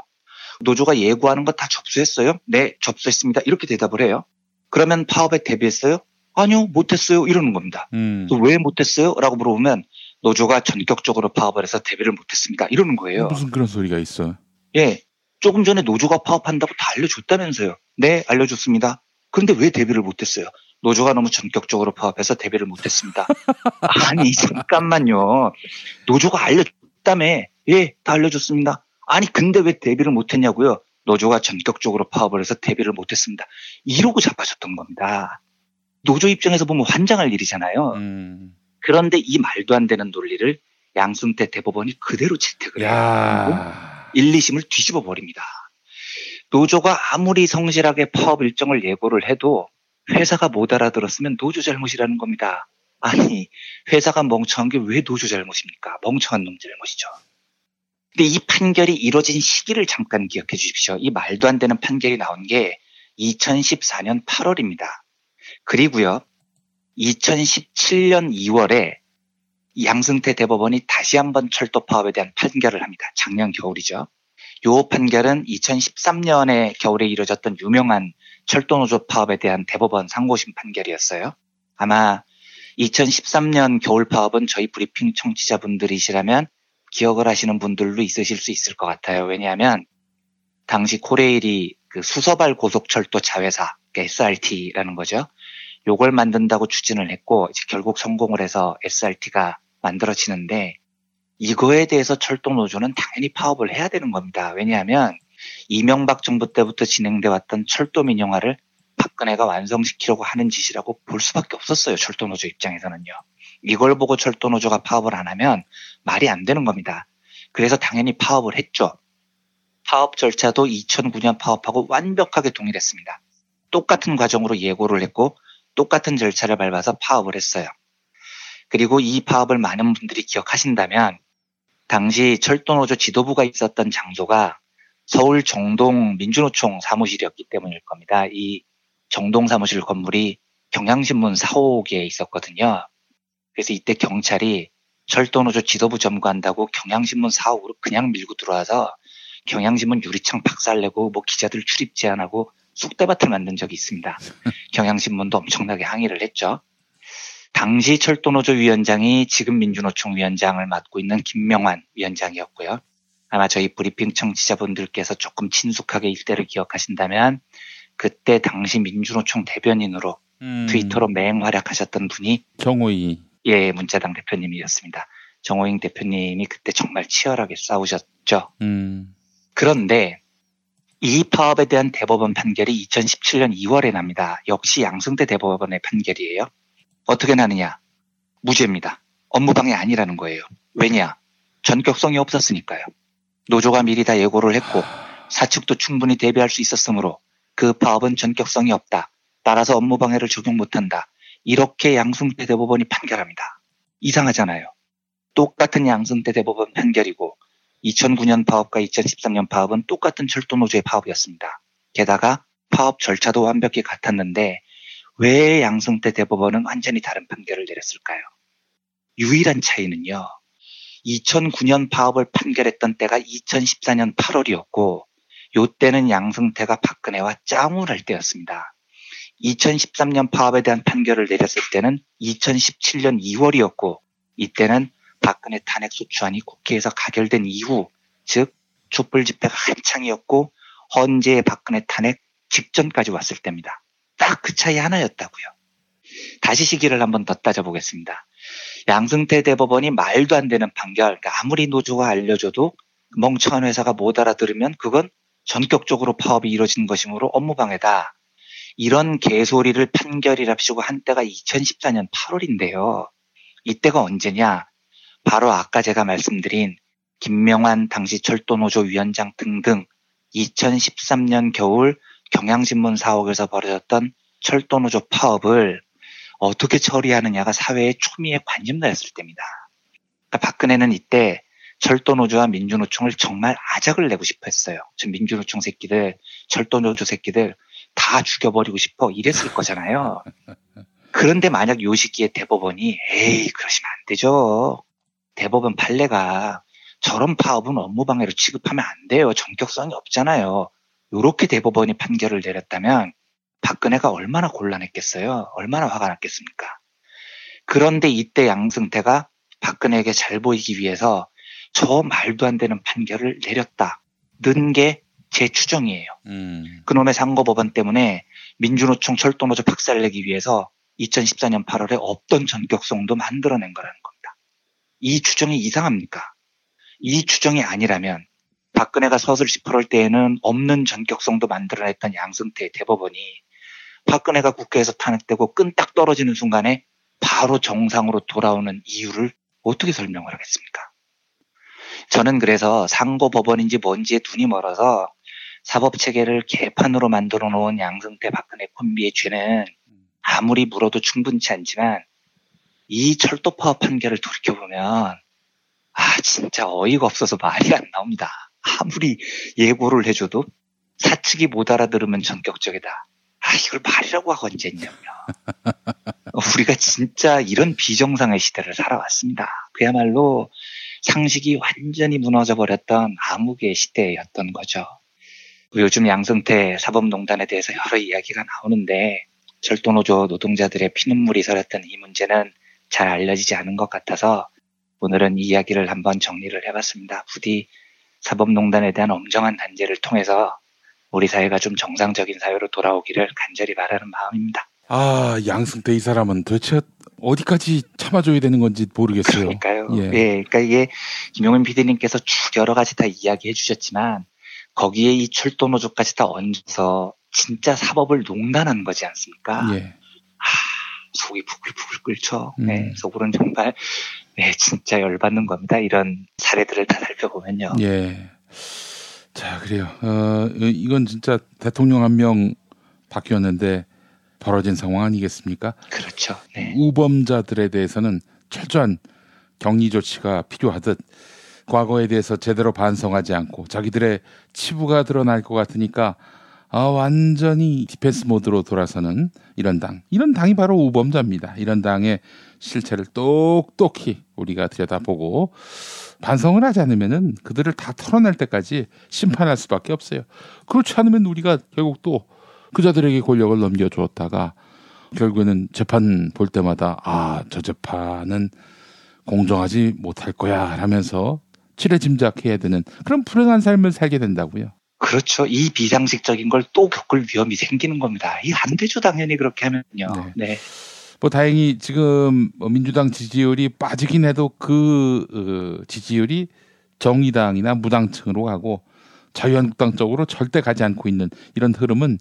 노조가 예고하는 거 다 접수했어요? 네, 접수했습니다. 이렇게 대답을 해요. 그러면 파업에 대비했어요? 아니요, 못했어요. 이러는 겁니다. 음. 또왜 못했어요? 라고 물어보면 노조가 전격적으로 파업을 해서 대비를 못했습니다. 이러는 거예요. 무슨 그런 소리가 있어? 예. 조금 전에 노조가 파업한다고 다 알려줬다면서요. 네, 알려줬습니다. 그런데 왜 대비를 못했어요? 노조가 너무 전격적으로 파업해서 대비를 못했습니다. 아니, 잠깐만요. 노조가 알려줬다며. 예, 다 알려줬습니다. 아니, 근데 왜 대비를 못했냐고요? 노조가 전격적으로 파업을 해서 대비를 못했습니다. 이러고 자빠졌던 겁니다. 노조 입장에서 보면 환장할 일이잖아요. 음. 그런데 이 말도 안 되는 논리를 양승태 대법원이 그대로 채택을 해요. 야. 1, 2심을 뒤집어 버립니다. 노조가 아무리 성실하게 파업 일정을 예고를 해도 회사가 못 알아들었으면 노조 잘못이라는 겁니다. 아니, 회사가 멍청한 게 왜 노조 잘못입니까? 멍청한 놈 잘못이죠. 근데 이 판결이 이루어진 시기를 잠깐 기억해 주십시오. 이 말도 안 되는 판결이 나온 게 2014년 8월입니다. 그리고요, 2017년 2월에 양승태 대법원이 다시 한번 철도 파업에 대한 판결을 합니다. 작년 겨울이죠. 요 판결은 2013년에 겨울에 이뤄졌던 유명한 철도노조 파업에 대한 대법원 상고심 판결이었어요. 아마 2013년 겨울 파업은 저희 브리핑 청취자분들이시라면 기억을 하시는 분들도 있으실 수 있을 것 같아요. 왜냐하면 당시 코레일이 그 수서발 고속철도 자회사, SRT라는 거죠. 요걸 만든다고 추진을 했고 결국 성공을 해서 SRT가 만들어지는데 이거에 대해서 철도노조는 당연히 파업을 해야 되는 겁니다. 왜냐하면 이명박 정부 때부터 진행돼 왔던 철도 민영화를 박근혜가 완성시키려고 하는 짓이라고 볼 수밖에 없었어요. 철도노조 입장에서는요. 이걸 보고 철도노조가 파업을 안 하면 말이 안 되는 겁니다. 그래서 당연히 파업을 했죠. 파업 절차도 2009년 파업하고 완벽하게 동일했습니다. 똑같은 과정으로 예고를 했고 똑같은 절차를 밟아서 파업을 했어요. 그리고 이 파업을 많은 분들이 기억하신다면 당시 철도노조 지도부가 있었던 장소가 서울 정동 민주노총 사무실이었기 때문일 겁니다. 이 정동 사무실 건물이 경향신문 4호기에 있었거든요. 그래서 이때 경찰이 철도노조 지도부 점거한다고 경향신문 4호로 그냥 밀고 들어와서 경향신문 유리창 박살내고 뭐 기자들 출입 제한하고 쑥대밭을 만든 적이 있습니다. 경향신문도 엄청나게 항의를 했죠. 당시 철도노조 위원장이 지금 민주노총 위원장을 맡고 있는 김명환 위원장이었고요. 아마 저희 브리핑 청취자분들께서 조금 친숙하게 일대를 기억하신다면 그때 당시 민주노총 대변인으로 음. 트위터로 맹활약하셨던 분이 정호희 예 문자당 대표님이었습니다. 정호잉 대표님이 그때 정말 치열하게 싸우셨죠. 음. 그런데 이 파업에 대한 대법원 판결이 2017년 2월에 납니다. 역시 양승태 대법원의 판결이에요. 어떻게 나느냐? 무죄입니다. 업무방해 아니라는 거예요. 왜냐? 전격성이 없었으니까요. 노조가 미리 다 예고를 했고 사측도 충분히 대비할 수 있었으므로 그 파업은 전격성이 없다. 따라서 업무방해를 적용 못한다. 이렇게 양승태 대법원이 판결합니다. 이상하잖아요. 똑같은 양승태 대법원 판결이고 2009년 파업과 2013년 파업은 똑같은 철도노조의 파업이었습니다. 게다가 파업 절차도 완벽히 같았는데 왜 양승태 대법원은 완전히 다른 판결을 내렸을까요? 유일한 차이는요. 2009년 파업을 판결했던 때가 2014년 8월이었고 요 때는 양승태가 박근혜와 짱을 할 때였습니다. 2013년 파업에 대한 판결을 내렸을 때는 2017년 2월이었고 이때는 박근혜 탄핵 소추안이 국회에서 가결된 이후 즉 촛불 집회가 한창이었고 헌재의 박근혜 탄핵 직전까지 왔을 때입니다. 딱 그 차이 하나였다고요. 다시 시기를 한번 더 따져보겠습니다. 양승태 대법원이 말도 안 되는 판결, 그러니까 아무리 노조가 알려줘도 멍청한 회사가 못 알아들으면 그건 전격적으로 파업이 이루어진 것이므로 업무방해다. 이런 개소리를 판결이랍시고 한 때가 2014년 8월인데요. 이때가 언제냐? 바로 아까 제가 말씀드린 김명환 당시 철도노조 위원장 등등 2013년 겨울 경향신문 사옥에서 벌어졌던 철도노조 파업을 어떻게 처리하느냐가 사회의 초미의 관심사였을 때입니다. 그러니까 박근혜는 이때 철도노조와 민주노총을 정말 아작을 내고 싶어 했어요. 저 민주노총 새끼들, 철도노조 새끼들 다 죽여버리고 싶어 이랬을 거잖아요. 그런데 만약 요 시기에 대법원이 에이 그러시면 안 되죠. 대법원 판례가 저런 파업은 업무방해로 취급하면 안 돼요. 전격성이 없잖아요. 이렇게 대법원이 판결을 내렸다면 박근혜가 얼마나 곤란했겠어요. 얼마나 화가 났겠습니까. 그런데 이때 양승태가 박근혜에게 잘 보이기 위해서 저 말도 안 되는 판결을 내렸다 는 게 제 추정이에요. 음. 그놈의 상고법원 때문에 민주노총 철도노조 박살내기 위해서 2014년 8월에 없던 전격성도 만들어낸 거라는 겁니다. 이 추정이 이상합니까? 이 추정이 아니라면 박근혜가 서슬 18월 때에는 없는 전격성도 만들어냈던 양승태 대법원이 박근혜가 국회에서 탄핵되고 끈딱 떨어지는 순간에 바로 정상으로 돌아오는 이유를 어떻게 설명을 하겠습니까? 저는 그래서 상고법원인지 뭔지에 눈이 멀어서 사법체계를 개판으로 만들어 놓은 양승태 박근혜 콤비의 죄는 아무리 물어도 충분치 않지만 이 철도 파업 판결을 돌이켜보면 아, 진짜 어이가 없어서 말이 안 나옵니다. 아무리 예고를 해줘도 사측이 못 알아들으면 전격적이다. 아, 이걸 말이라고 하고 언제냐며. 우리가 진짜 이런 비정상의 시대를 살아왔습니다. 그야말로 상식이 완전히 무너져 버렸던 암흑의 시대였던 거죠. 요즘 양승태 사법농단에 대해서 여러 이야기가 나오는데 철도노조 노동자들의 피눈물이 서렸던 이 문제는 잘 알려지지 않은 것 같아서 오늘은 이 이야기를 한번 정리를 해봤습니다. 부디 사법농단에 대한 엄정한 단죄를 통해서 우리 사회가 좀 정상적인 사회로 돌아오기를 간절히 바라는 마음입니다. 아, 양승태 이 사람은 도대체 어디까지 참아줘야 되는 건지 모르겠어요. 그러니까요. 예. 예 그러니까 이게 김용민 PD님께서 쭉 여러 가지 다 이야기해 주셨지만 거기에 이 철도노조까지 다 얹어서 진짜 사법을 농단한 거지 않습니까? 예. 하, 속이 부글부글 끓죠. 음. 네, 속으로는 정말 네, 진짜 열받는 겁니다. 이런 사례들을 다 살펴보면요. 예. 자, 그래요. 어, 이건 진짜 대통령 한 명 바뀌었는데 벌어진 상황 아니겠습니까? 그렇죠. 네. 우범자들에 대해서는 철저한 격리 조치가 필요하듯 과거에 대해서 제대로 반성하지 않고 자기들의 치부가 드러날 것 같으니까 아, 완전히 디펜스 모드로 돌아서는 이런 당. 이런 당이 바로 우범자입니다. 이런 당의 실체를 똑똑히 우리가 들여다보고 반성을 하지 않으면은 그들을 다 털어낼 때까지 심판할 수밖에 없어요. 그렇지 않으면 우리가 결국 또 그자들에게 권력을 넘겨주었다가 결국에는 재판 볼 때마다 아, 저 재판은 공정하지 못할 거야 하면서 칠해 짐작해야 되는 그런 불행한 삶을 살게 된다고요. 그렇죠. 이 비상식적인 걸 또 겪을 위험이 생기는 겁니다. 이 안 되죠, 당연히 그렇게 하면요. 네. 네. 뭐 다행히 지금 뭐 민주당 지지율이 빠지긴 해도 그 어, 지지율이 정의당이나 무당층으로 가고 자유한국당 쪽으로 절대 가지 않고 있는 이런 흐름은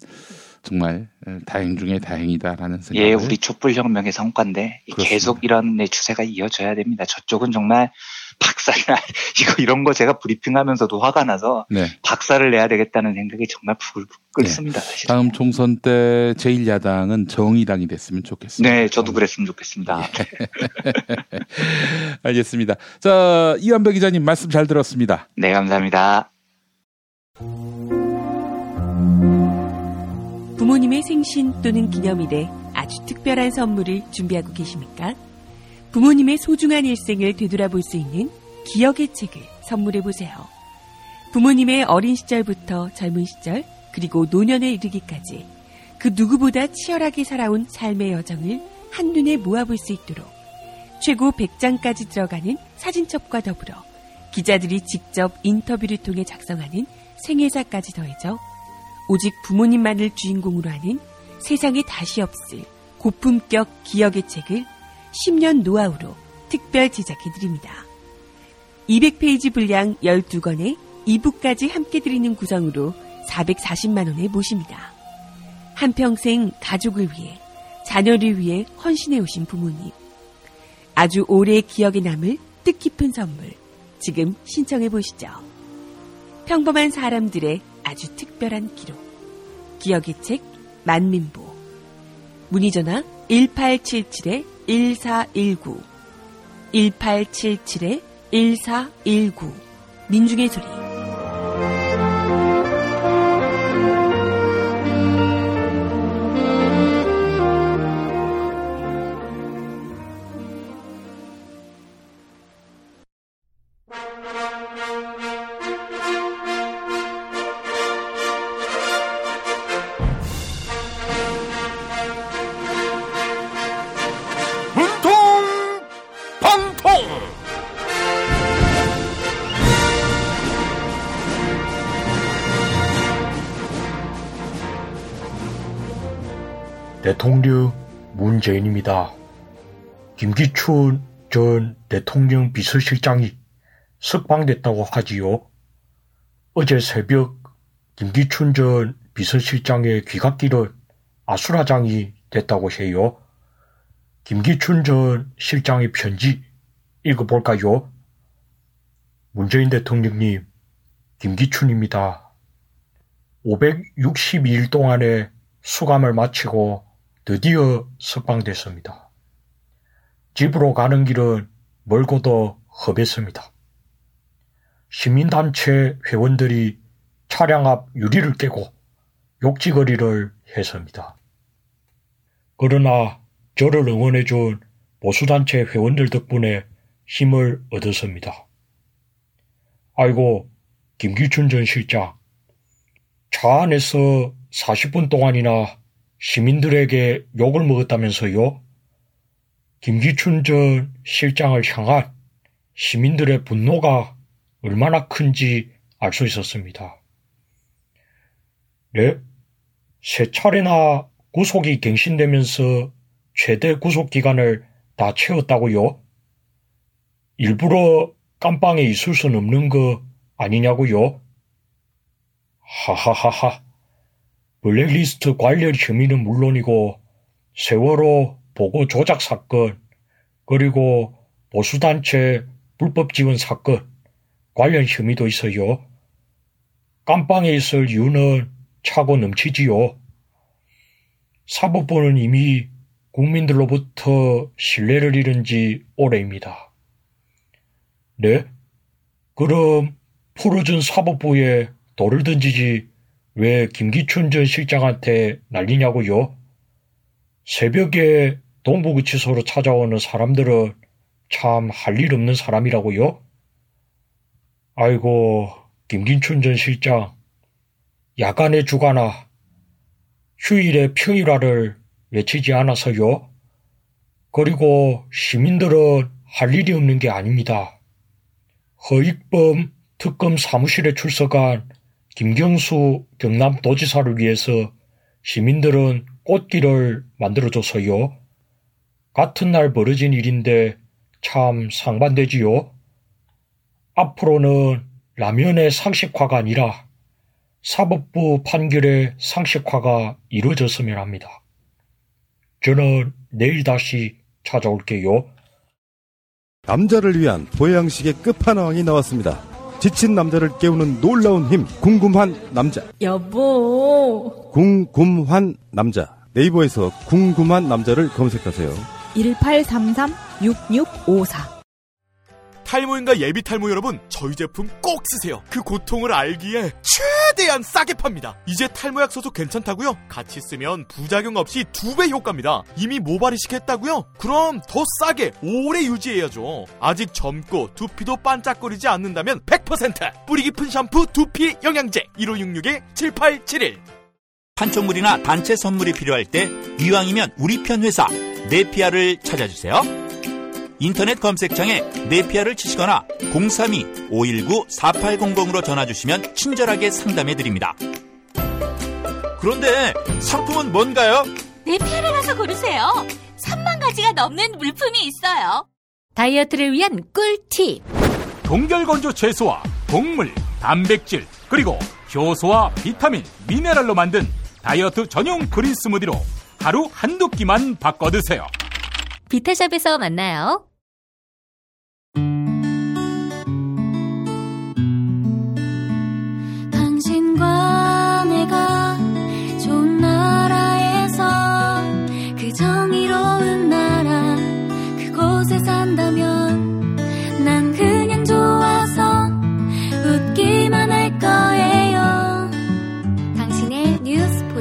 정말 다행 중에 다행이다라는 생각. 예, 우리 촛불 혁명의 성과인데 그렇습니다. 계속 이런 추세가 이어져야 됩니다. 저쪽은 정말 박살나 이거 이런 거 제가 브리핑하면서도 화가 나서 네. 박살을 내야 되겠다는 생각이 정말 부글부글 끓습니다. 네. 다음 총선 때 제1야당은 정의당이 됐으면 좋겠습니다. 네, 저도 그랬으면 좋겠습니다. 예. 알겠습니다. 자, 이완배 기자님 말씀 잘 들었습니다. 네, 감사합니다. 부모님의 생신 또는 기념일에 아주 특별한 선물을 준비하고 계십니까? 부모님의 소중한 일생을 되돌아볼 수 있는 기억의 책을 선물해 보세요. 부모님의 어린 시절부터 젊은 시절, 그리고 노년에 이르기까지 그 누구보다 치열하게 살아온 삶의 여정을 한눈에 모아볼 수 있도록 최고 100장까지 들어가는 사진첩과 더불어 기자들이 직접 인터뷰를 통해 작성하는 생애사까지 더해져 오직 부모님만을 주인공으로 하는 세상에 다시 없을 고품격 기억의 책을 10년 노하우로 특별 제작해드립니다. 200페이지 분량 12권에 2부까지 함께 드리는 구성으로 440만원에 모십니다. 한평생 가족을 위해, 자녀를 위해 헌신해 오신 부모님. 아주 오래 기억에 남을 뜻깊은 선물. 지금 신청해 보시죠. 평범한 사람들의 아주 특별한 기록. 기억의 책 만민보. 문의 전화 1877 1419 1877에 1419 민중의 소리 김기춘 전 대통령 비서실장이 석방됐다고 하지요. 어제 새벽 김기춘 전 비서실장의 귀갓길은 아수라장이 됐다고 해요. 김기춘 전 실장의 편지 읽어볼까요? 문재인 대통령님, 김기춘입니다. 562일 동안의 수감을 마치고 드디어 석방됐습니다. 집으로 가는 길은 멀고도 험했습니다. 시민단체 회원들이 차량 앞 유리를 깨고 욕지거리를 했습니다. 그러나 저를 응원해준 보수단체 회원들 덕분에 힘을 얻었습니다. 아이고, 김기춘 전 실장. 차 안에서 40분 동안이나 시민들에게 욕을 먹었다면서요? 김기춘 전 실장을 향한 시민들의 분노가 얼마나 큰지 알 수 있었습니다. 네? 세 차례나 구속이 갱신되면서 최대 구속 기간을 다 채웠다고요? 일부러 깜빵에 있을 순 없는 거 아니냐고요? 하하하하. 블랙리스트 관련 혐의는 물론이고 세월호 보고 조작 사건 그리고 보수단체 불법 지원 사건 관련 혐의도 있어요. 깜빵에 있을 이유는 차고 넘치지요. 사법부는 이미 국민들로부터 신뢰를 잃은 지 오래입니다. 네? 그럼 푸르준 사법부에 돌을 던지지 왜 김기춘 전 실장한테 난리냐고요? 새벽에 동부구치소로 찾아오는 사람들은 참 할 일 없는 사람이라고요? 아이고, 김기춘 전 실장, 야간에 주가나 휴일에 평일화를 외치지 않아서요? 그리고 시민들은 할 일이 없는 게 아닙니다. 허익범 특검 사무실에 출석한 김경수 경남도지사를 위해서 시민들은 꽃길을 만들어줘서요. 같은 날 벌어진 일인데 참 상반되지요. 앞으로는 라면의 상식화가 아니라 사법부 판결의 상식화가 이루어졌으면 합니다. 저는 내일 다시 찾아올게요. 남자를 위한 보양식의 끝판왕이 나왔습니다. 지친 남자를 깨우는 놀라운 힘, 궁금한 남자. 여보. 궁금한 남자. 네이버에서 궁금한 남자를 검색하세요. 1833-6654. 탈모인가 예비 탈모 여러분, 저희 제품 꼭 쓰세요. 그 고통을 알기에 최대한 싸게 팝니다. 이제 탈모약 소속 괜찮다고요? 같이 쓰면 부작용 없이 두 배 효과입니다. 이미 모발이식 했다고요? 그럼 더 싸게 오래 유지해야죠. 아직 젊고 두피도 반짝거리지 않는다면 100% 뿌리 깊은 샴푸 두피 영양제 1566-7871 판촉물이나 단체 선물이 필요할 때 이왕이면 우리 편 회사 네피아를 찾아주세요. 인터넷 검색창에 네피아를 치시거나 032-519-4800으로 전화주시면 친절하게 상담해드립니다. 그런데 상품은 뭔가요? 네피아를 가서 고르세요. 3만 가지가 넘는 물품이 있어요. 다이어트를 위한 꿀팁. 동결건조 채소와 동물, 단백질, 그리고 효소와 비타민, 미네랄로 만든 다이어트 전용 그린 스무디로 하루 한두 끼만 바꿔 드세요. 비타샵에서 만나요.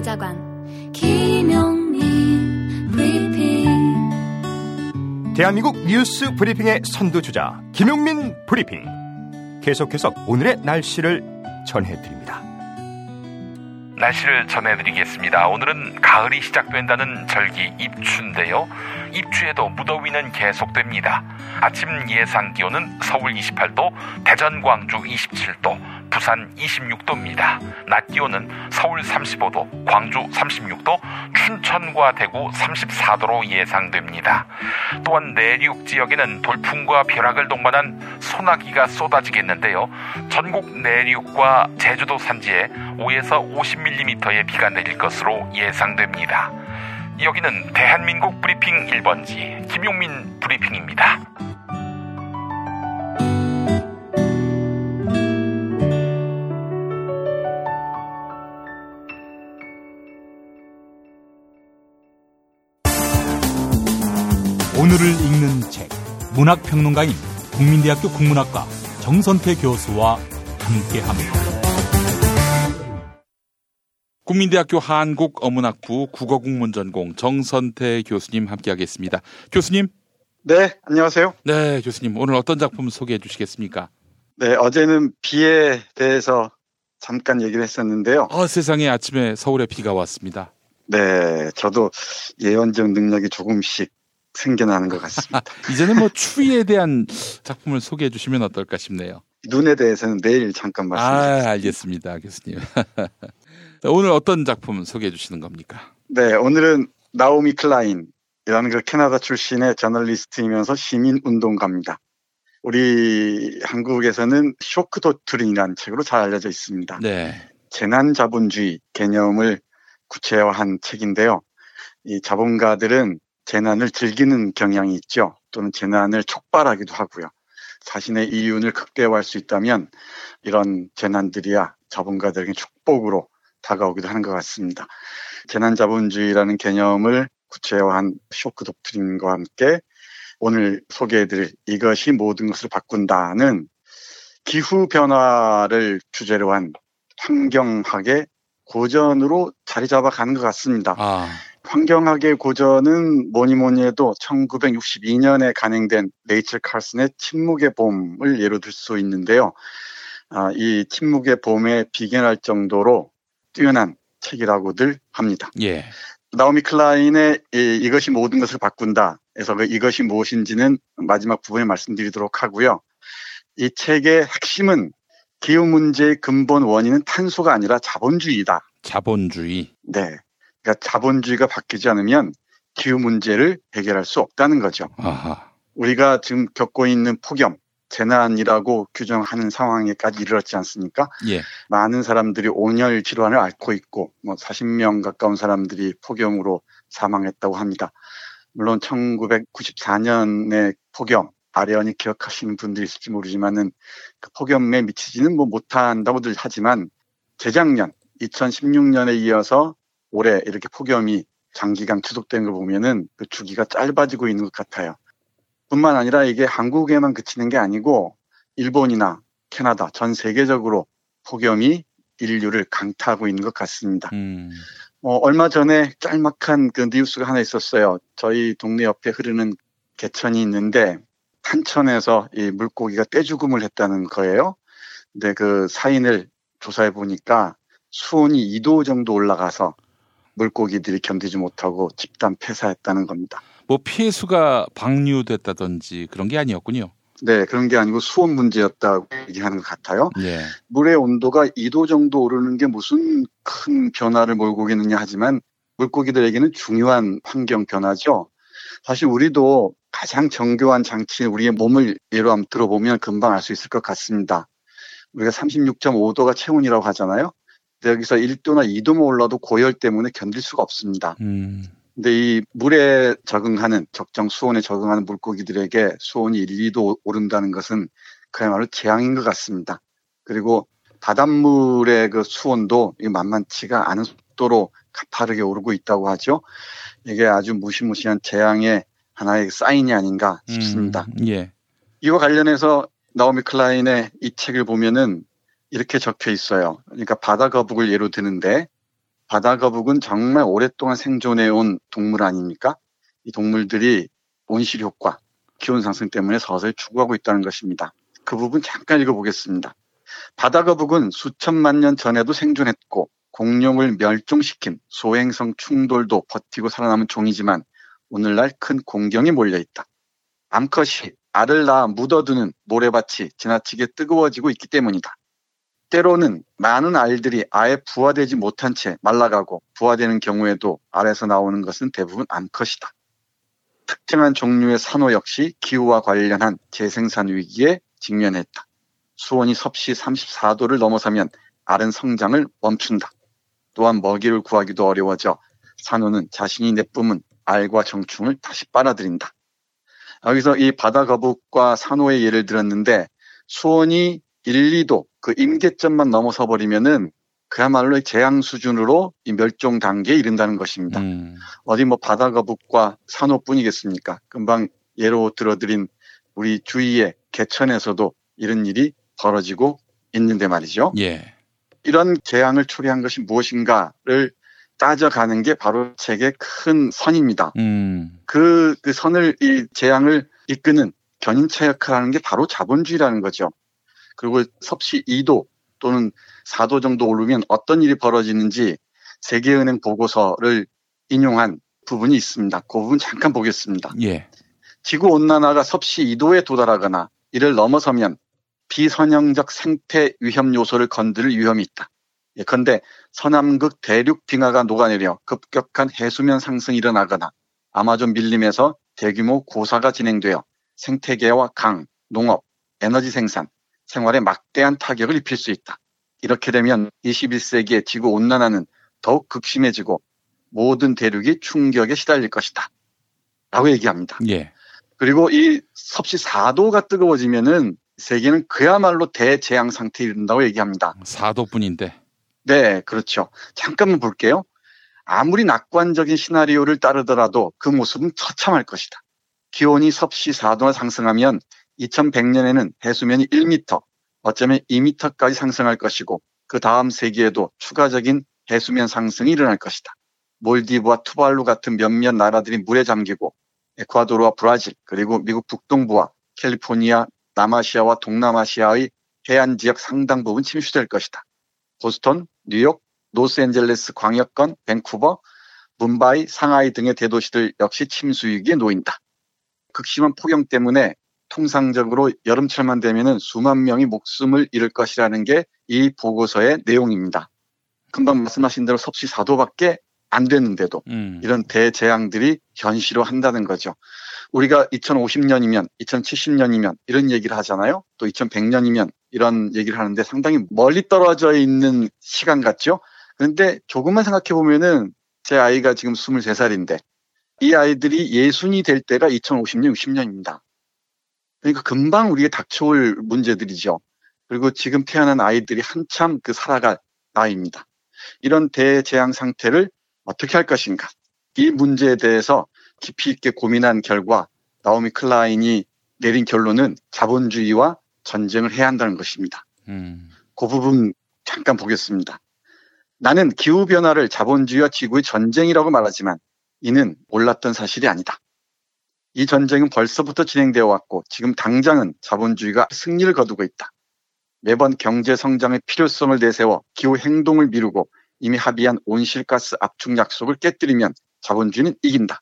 보좌관 김용민 브리핑 대한민국 뉴스 브리핑의 선두주자 김용민 브리핑 계속해서 오늘의 날씨를 전해드립니다. 날씨를 전해드리겠습니다. 오늘은 가을이 시작된다는 절기 입추인데요. 입추에도 무더위는 계속됩니다. 아침 예상 기온은 서울 28도, 대전, 광주 27도, 부산 26도입니다. 낮 기온은 서울 35도, 광주 36도, 춘천과 대구 34도로 예상됩니다. 또한 내륙 지역에는 돌풍과 벼락을 동반한 소나기가 쏟아지겠는데요. 전국 내륙과 제주도 산지에 5에서 50mm의 비가 내릴 것으로 예상됩니다. 여기는 대한민국 브리핑 1번지 김용민 브리핑입니다. 오늘을 읽는 책 문학평론가인 국민대학교 국문학과 정선태 교수와 함께합니다. 국민대학교 한국어문학부 국어국문전공 정선태 교수님 함께하겠습니다. 교수님. 네, 안녕하세요. 네, 교수님. 오늘 어떤 작품 소개해 주시겠습니까? 네, 어제는 비에 대해서 잠깐 얘기를 했었는데요. 어, 세상에 아침에 서울에 비가 왔습니다. 네, 저도 예언적 능력이 조금씩 생겨나는 것 같습니다. 이제는 뭐 추위에 대한 작품을 소개해 주시면 어떨까 싶네요. 눈에 대해서는 내일 잠깐 말씀드리겠습니다. 아, 알겠습니다, 교수님. 오늘 어떤 작품 소개해 주시는 겁니까? 네, 오늘은 나오미 클라인이라는 그 캐나다 출신의 저널리스트이면서 시민 운동가입니다. 우리 한국에서는 쇼크 도트린이라는 책으로 잘 알려져 있습니다. 네. 재난 자본주의 개념을 구체화한 책인데요. 이 자본가들은 재난을 즐기는 경향이 있죠. 또는 재난을 촉발하기도 하고요. 자신의 이윤을 극대화할 수 있다면 이런 재난들이야 자본가들에게 축복으로 다가오기도 하는 것 같습니다. 재난 자본주의라는 개념을 구체화한 쇼크 독트린과 함께 오늘 소개해드릴 이것이 모든 것을 바꾼다는 기후 변화를 주제로 한 환경학의 고전으로 자리 잡아가는 것 같습니다. 아. 환경학의 고전은 뭐니 뭐니 해도 1962년에 간행된 레이첼 칼슨의 침묵의 봄을 예로 들 수 있는데요. 아, 이 침묵의 봄에 비견할 정도로 뛰어난 책이라고들 합니다. 예. 나오미 클라인의 이, 이것이 모든 것을 바꾼다. 에서 그 이것이 무엇인지는 마지막 부분에 말씀드리도록 하고요. 이 책의 핵심은 기후 문제의 근본 원인은 탄소가 아니라 자본주의다. 자본주의. 네. 그러니까 자본주의가 바뀌지 않으면 기후 문제를 해결할 수 없다는 거죠. 아하. 우리가 지금 겪고 있는 폭염, 재난이라고 규정하는 상황에까지 이르렀지 않습니까? 예. 많은 사람들이 온열 질환을 앓고 있고 뭐 40명 가까운 사람들이 폭염으로 사망했다고 합니다. 물론 1994년의 폭염 아련히 기억하시는 분들이 있을지 모르지만은 그 폭염에 미치지는 뭐 못한다고들 하지만 재작년 2016년에 이어서 올해 이렇게 폭염이 장기간 지속되는 걸 보면은 그 주기가 짧아지고 있는 것 같아요. 뿐만 아니라 이게 한국에만 그치는 게 아니고 일본이나 캐나다 전 세계적으로 폭염이 인류를 강타하고 있는 것 같습니다. 음. 어, 얼마 전에 짤막한 그 뉴스가 하나 있었어요. 저희 동네 옆에 흐르는 개천이 있는데 탄천에서 이 물고기가 떼죽음을 했다는 거예요. 근데 그 사인을 조사해 보니까 수온이 2도 정도 올라가서 물고기들이 견디지 못하고 집단 폐사했다는 겁니다. 뭐 피해 수가 방류됐다든지 그런 게 아니었군요. 네, 그런 게 아니고 수온 문제였다고 얘기하는 것 같아요. 예. 물의 온도가 2도 정도 오르는 게 무슨 큰 변화를 몰고 오겠느냐 하지만 물고기들에게는 중요한 환경 변화죠. 사실 우리도 가장 정교한 장치인 우리의 몸을 예로 한번 들어보면 금방 알 수 있을 것 같습니다. 우리가 36.5도가 체온이라고 하잖아요. 여기서 1도나 2도만 올라도 고열 때문에 견딜 수가 없습니다. 음. 근데 이 물에 적응하는 적정 수온에 적응하는 물고기들에게 수온이 1, 2도 오른다는 것은 그야말로 재앙인 것 같습니다. 그리고 바닷물의 그 수온도 만만치가 않은 속도로 가파르게 오르고 있다고 하죠. 이게 아주 무시무시한 재앙의 하나의 사인이 아닌가 싶습니다. 음, 예. 이와 관련해서 나오미 클라인의 이 책을 보면은 이렇게 적혀 있어요. 그러니까 바다 거북을 예로 드는데 바다 거북은 정말 오랫동안 생존해 온 동물 아닙니까? 이 동물들이 온실 효과, 기온 상승 때문에 서서히 죽어가고 있다는 것입니다. 그 부분 잠깐 읽어보겠습니다. 바다 거북은 수천만 년 전에도 생존했고 공룡을 멸종시킨 소행성 충돌도 버티고 살아남은 종이지만 오늘날 큰 공경이 몰려 있다. 암컷이 알을 낳아 묻어두는 모래밭이 지나치게 뜨거워지고 있기 때문이다. 때로는 많은 알들이 아예 부화되지 못한 채 말라가고 부화되는 경우에도 알에서 나오는 것은 대부분 암컷이다. 특정한 종류의 산호 역시 기후와 관련한 재생산 위기에 직면했다. 수온이 섭씨 34도를 넘어서면 알은 성장을 멈춘다. 또한 먹이를 구하기도 어려워져 산호는 자신이 내뿜은 알과 정충을 다시 빨아들인다. 여기서 이 바다 거북과 산호의 예를 들었는데 수온이 1, 2도 그 임계점만 넘어서 버리면은 그야말로 재앙 수준으로 이 멸종 단계에 이른다는 것입니다. 음. 어디 뭐 바다 거북과 산호뿐이겠습니까? 금방 예로 들어드린 우리 주위의 개천에서도 이런 일이 벌어지고 있는데 말이죠. 예. 이런 재앙을 초래한 것이 무엇인가를 따져가는 게 바로 책의 큰 선입니다. 음. 그, 그 선을, 이 재앙을 이끄는 견인차 역할을 하는 게 바로 자본주의라는 거죠. 그리고 섭씨 2도 또는 4도 정도 오르면 어떤 일이 벌어지는지 세계은행 보고서를 인용한 부분이 있습니다. 그 부분 잠깐 보겠습니다. 예. 지구 온난화가 섭씨 2도에 도달하거나 이를 넘어서면 비선형적 생태 위험 요소를 건드릴 위험이 있다. 예컨대 서남극 대륙 빙하가 녹아내려 급격한 해수면 상승이 일어나거나 아마존 밀림에서 대규모 고사가 진행되어 생태계와 강, 농업, 에너지 생산, 생활에 막대한 타격을 입힐 수 있다. 이렇게 되면 21세기의 지구 온난화는 더욱 극심해지고 모든 대륙이 충격에 시달릴 것이다. 라고 얘기합니다. 예. 그리고 이 섭씨 4도가 뜨거워지면은 세계는 그야말로 대재앙 상태에 이른다고 얘기합니다. 4도뿐인데. 네, 그렇죠. 잠깐만 볼게요. 아무리 낙관적인 시나리오를 따르더라도 그 모습은 처참할 것이다. 기온이 섭씨 4도나 상승하면 2100년에는 해수면이 1m, 어쩌면 2m까지 상승할 것이고 그 다음 세기에도 추가적인 해수면 상승이 일어날 것이다. 몰디브와 투발루 같은 몇몇 나라들이 물에 잠기고 에콰도르와 브라질 그리고 미국 북동부와 캘리포니아, 남아시아와 동남아시아의 해안 지역 상당 부분 침수될 것이다. 보스턴, 뉴욕, 로스앤젤레스 광역권, 밴쿠버, 뭄바이, 상하이 등의 대도시들 역시 침수 위기에 놓인다. 극심한 폭염 때문에 통상적으로 여름철만 되면은 수만 명이 목숨을 잃을 것이라는 게 이 보고서의 내용입니다. 금방 말씀하신 대로 섭씨 4도밖에 안 됐는데도 음. 이런 대재앙들이 현실화 한다는 거죠. 우리가 2050년이면 2070년이면 이런 얘기를 하잖아요. 또 2100년이면 이런 얘기를 하는데 상당히 멀리 떨어져 있는 시간 같죠. 그런데 조금만 생각해 보면은 제 아이가 지금 23살인데 이 아이들이 예순이 될 때가 2050년, 60년입니다. 그러니까 금방 우리가 닥쳐올 문제들이죠. 그리고 지금 태어난 아이들이 한참 그 살아갈 나이입니다. 이런 대재앙 상태를 어떻게 할 것인가. 이 문제에 대해서 깊이 있게 고민한 결과 나오미 클라인이 내린 결론은 자본주의와 전쟁을 해야 한다는 것입니다. 음. 그 부분 잠깐 보겠습니다. 나는 기후변화를 자본주의와 지구의 전쟁이라고 말하지만 이는 몰랐던 사실이 아니다. 이 전쟁은 벌써부터 진행되어 왔고 지금 당장은 자본주의가 승리를 거두고 있다. 매번 경제 성장의 필요성을 내세워 기후 행동을 미루고 이미 합의한 온실가스 압축 약속을 깨뜨리면 자본주의는 이긴다.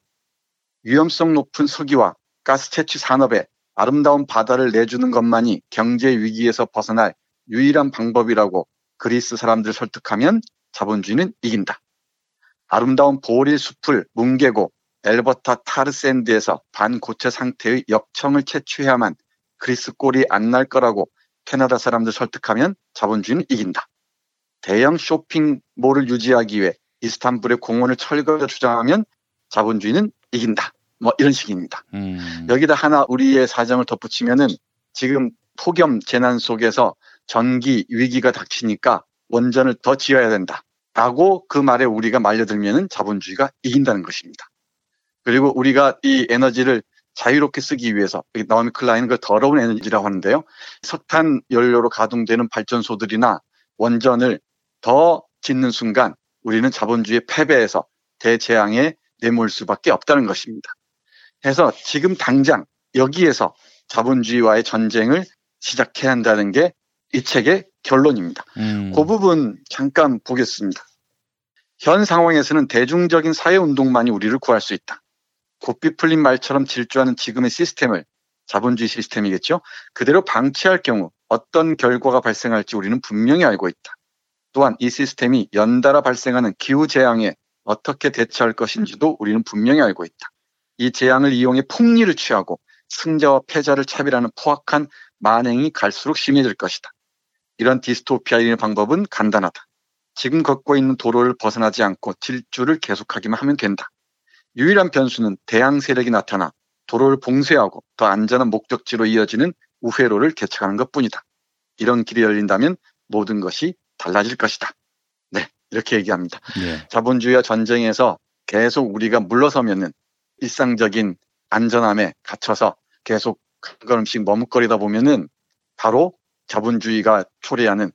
위험성 높은 석유와 가스 채취 산업에 아름다운 바다를 내주는 것만이 경제 위기에서 벗어날 유일한 방법이라고 그리스 사람들을 설득하면 자본주의는 이긴다. 아름다운 보릴 숲을 뭉개고 엘버타 타르샌드에서 반고체 상태의 역청을 채취해야만 그리스 꼴이 안 날 거라고 캐나다 사람들 설득하면 자본주의는 이긴다. 대형 쇼핑몰을 유지하기 위해 이스탄불의 공원을 철거해 주장하면 자본주의는 이긴다. 뭐 이런 식입니다. 음. 여기다 하나 우리의 사정을 덧붙이면은 지금 폭염 재난 속에서 전기 위기가 닥치니까 원전을 더 지어야 된다. 라고 그 말에 우리가 말려들면은 자본주의가 이긴다는 것입니다. 그리고 우리가 이 에너지를 자유롭게 쓰기 위해서 나오미 클라인은 그 더러운 에너지라고 하는데요. 석탄 연료로 가동되는 발전소들이나 원전을 더 짓는 순간 우리는 자본주의의 패배에서 대재앙에 내몰 수밖에 없다는 것입니다. 해서 지금 당장 여기에서 자본주의와의 전쟁을 시작해야 한다는 게 이 책의 결론입니다. 음. 그 부분 잠깐 보겠습니다. 현 상황에서는 대중적인 사회운동만이 우리를 구할 수 있다. 곱비 풀린 말처럼 질주하는 지금의 시스템을 자본주의 시스템이겠죠. 그대로 방치할 경우 어떤 결과가 발생할지 우리는 분명히 알고 있다. 또한 이 시스템이 연달아 발생하는 기후 재앙에 어떻게 대처할 것인지도 우리는 분명히 알고 있다. 이 재앙을 이용해 폭리를 취하고 승자와 패자를 차별하는 포악한 만행이 갈수록 심해질 것이다. 이런 디스토피아의 방법은 간단하다. 지금 걷고 있는 도로를 벗어나지 않고 질주를 계속하기만 하면 된다. 유일한 변수는 대항 세력이 나타나 도로를 봉쇄하고 더 안전한 목적지로 이어지는 우회로를 개척하는 것 뿐이다. 이런 길이 열린다면 모든 것이 달라질 것이다. 네, 이렇게 얘기합니다. 예. 자본주의와 전쟁에서 계속 우리가 물러서면은 일상적인 안전함에 갇혀서 계속 한 걸음씩 머뭇거리다 보면은 바로 자본주의가 초래하는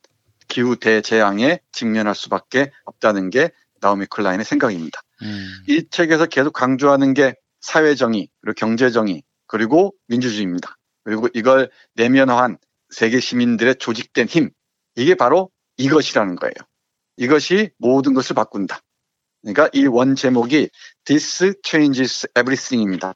기후 대재앙에 직면할 수밖에 없다는 게 나오미 클라인의 생각입니다. 음. 이 책에서 계속 강조하는 게 사회정의, 그리고 경제정의, 그리고 민주주의입니다. 그리고 이걸 내면화한 세계 시민들의 조직된 힘, 이게 바로 이것이라는 거예요. 이것이 모든 것을 바꾼다. 그러니까 이 원 제목이 This Changes Everything입니다.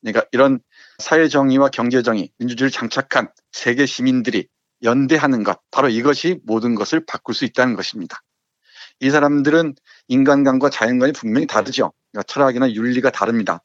그러니까 이런 사회정의와 경제정의, 민주주의를 장착한 세계 시민들이 연대하는 것, 바로 이것이 모든 것을 바꿀 수 있다는 것입니다. 이 사람들은 인간관과 자연관이 분명히 다르죠. 그러니까 철학이나 윤리가 다릅니다.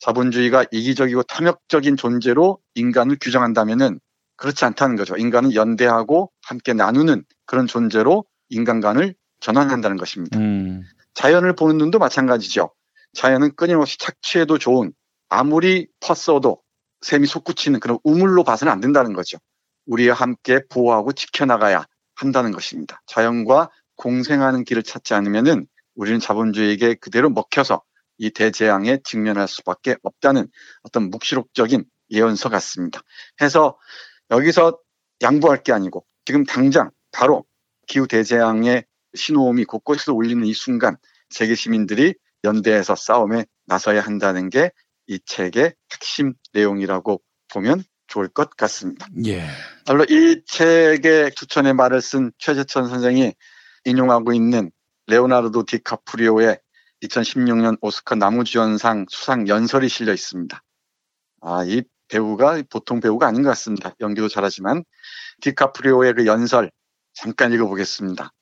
자본주의가 이기적이고 탐욕적인 존재로 인간을 규정한다면은 그렇지 않다는 거죠. 인간은 연대하고 함께 나누는 그런 존재로 인간관을 전환한다는 것입니다. 음. 자연을 보는 눈도 마찬가지죠. 자연은 끊임없이 착취해도 좋은 아무리 퍼써도 샘이 솟구치는 그런 우물로 봐서는 안 된다는 거죠. 우리와 함께 보호하고 지켜나가야 한다는 것입니다. 자연과 공생하는 길을 찾지 않으면은 우리는 자본주의에게 그대로 먹혀서 이 대재앙에 직면할 수밖에 없다는 어떤 묵시록적인 예언서 같습니다. 해서 여기서 양보할 게 아니고 지금 당장 바로 기후 대재앙의 신호음이 곳곳에서 울리는 이 순간 세계 시민들이 연대해서 싸움에 나서야 한다는 게 이 책의 핵심 내용이라고 보면 좋을 것 같습니다. 예. 물론 이 책의 추천의 말을 쓴 최재천 선생이 인용하고 있는 레오나르도 디카프리오의 2016년 오스카 나무주연상 수상 연설이 실려 있습니다. 아, 이 배우가 보통 배우가 아닌 것 같습니다. 연기도 잘하지만 디카프리오의 그 연설 잠깐 읽어보겠습니다.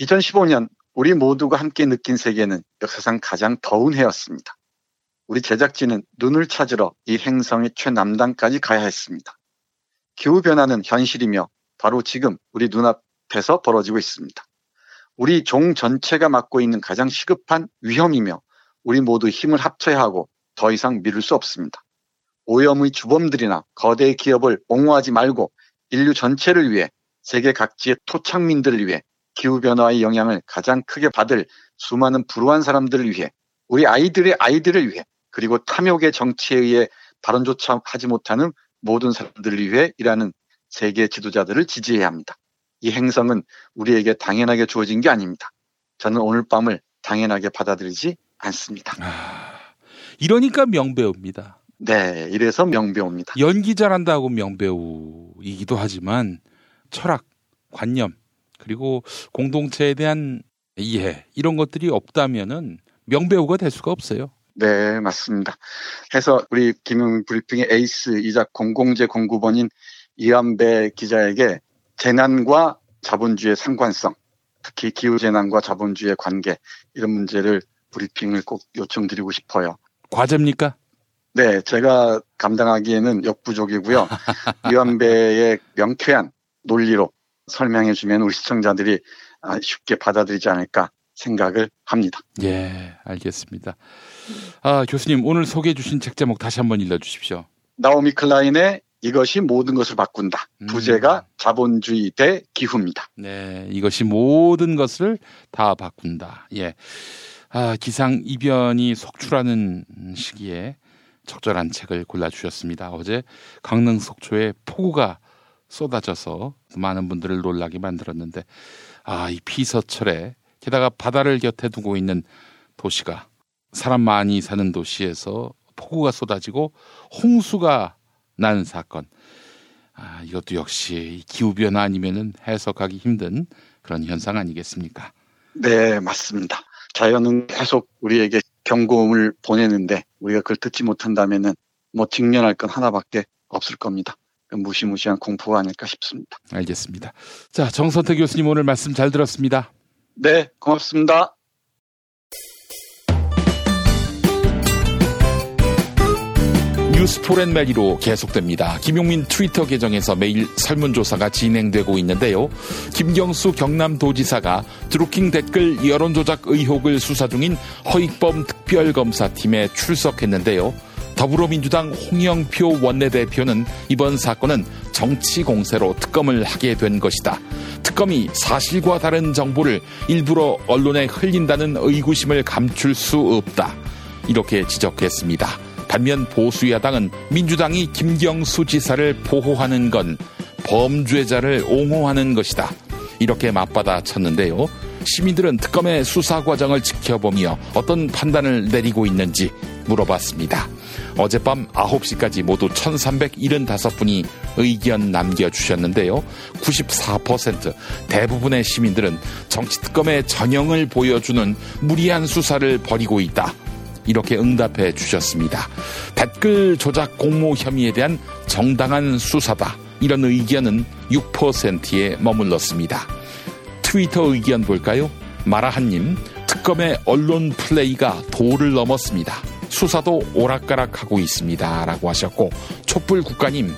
2015년 우리 모두가 함께 느낀 세계는 역사상 가장 더운 해였습니다. 우리 제작진은 눈을 찾으러 이 행성의 최남단까지 가야 했습니다. 기후변화는 현실이며 바로 지금 우리 눈앞 에서 벌어지고 있습니다. 우리 종 전체가 맡고 있는 가장 시급한 위험이며 우리 모두 힘을 합쳐야 하고 더 이상 미룰 수 없습니다. 오염의 주범들이나 거대 기업을 옹호하지 말고 인류 전체를 위해 세계 각지의 토착민들을 위해 기후변화의 영향을 가장 크게 받을 수많은 불우한 사람들을 위해 우리 아이들의 아이들을 위해 그리고 탐욕의 정치에 의해 발언조차 하지 못하는 모든 사람들을 위해 일하는 세계 지도자들을 지지해야 합니다. 이 행성은 우리에게 당연하게 주어진 게 아닙니다. 저는 오늘 밤을 당연하게 받아들이지 않습니다. 아, 이러니까 명배우입니다. 네, 이래서 명배우입니다. 연기 잘한다고 명배우이기도 하지만 철학, 관념, 그리고 공동체에 대한 이해 이런 것들이 없다면은 명배우가 될 수가 없어요. 네, 맞습니다. 해서 우리 김용 브리핑의 에이스이자 공공재 공구번인 이한배 기자에게 재난과 자본주의의 상관성, 특히 기후재난과 자본주의의 관계 이런 문제를 브리핑을 꼭 요청드리고 싶어요. 과제입니까? 네, 제가 감당하기에는 역부족이고요. 이완배의 명쾌한 논리로 설명해 주면 우리 시청자들이 아, 쉽게 받아들이지 않을까 생각을 합니다. 예, 알겠습니다. 아, 교수님 오늘 소개해 주신 책 제목 다시 한번 읽어 주십시오. 나오미 클라인의 이것이 모든 것을 바꾼다. 부제가 자본주의 대 기후입니다. 네, 이것이 모든 것을 다 바꾼다. 예. 아, 기상 이변이 속출하는 시기에 적절한 책을 골라주셨습니다. 어제 강릉 속초에 폭우가 쏟아져서 많은 분들을 놀라게 만들었는데, 아, 이 피서철에 게다가 바다를 곁에 두고 있는 도시가 사람 많이 사는 도시에서 폭우가 쏟아지고 홍수가 난 사건. 아, 이것도 역시 기후변화 아니면은 해석하기 힘든 그런 현상 아니겠습니까? 네, 맞습니다. 자연은 계속 우리에게 경고음을 보내는데 우리가 그걸 듣지 못한다면은 뭐 직면할 건 하나밖에 없을 겁니다. 무시무시한 공포가 아닐까 싶습니다. 알겠습니다. 자, 정선태 교수님 오늘 말씀 잘 들었습니다. 네, 고맙습니다. 뉴스 포렌 메리로 계속됩니다. 김용민 트위터 계정에서 매일 설문조사가 진행되고 있는데요. 김경수 경남도지사가 드루킹 댓글 여론조작 의혹을 수사 중인 허익범 특별검사팀에 출석했는데요. 더불어민주당 홍영표 원내대표는 이번 사건은 정치 공세로 특검을 하게 된 것이다. 특검이 사실과 다른 정보를 일부러 언론에 흘린다는 의구심을 감출 수 없다. 이렇게 지적했습니다. 반면 보수 야당은 민주당이 김경수 지사를 보호하는 건 범죄자를 옹호하는 것이다. 이렇게 맞받아 쳤는데요. 시민들은 특검의 수사 과정을 지켜보며 어떤 판단을 내리고 있는지 물어봤습니다. 어젯밤 9시까지 모두 1375분이 의견 남겨주셨는데요. 94% 대부분의 시민들은 정치특검의 전형을 보여주는 무리한 수사를 벌이고 있다. 이렇게 응답해 주셨습니다. 댓글 조작 공모 혐의에 대한 정당한 수사다. 이런 의견은 6%에 머물렀습니다. 트위터 의견 볼까요? 마라한님, 특검의 언론 플레이가 도를 넘었습니다. 수사도 오락가락하고 있습니다. 라고 하셨고, 촛불 국가님,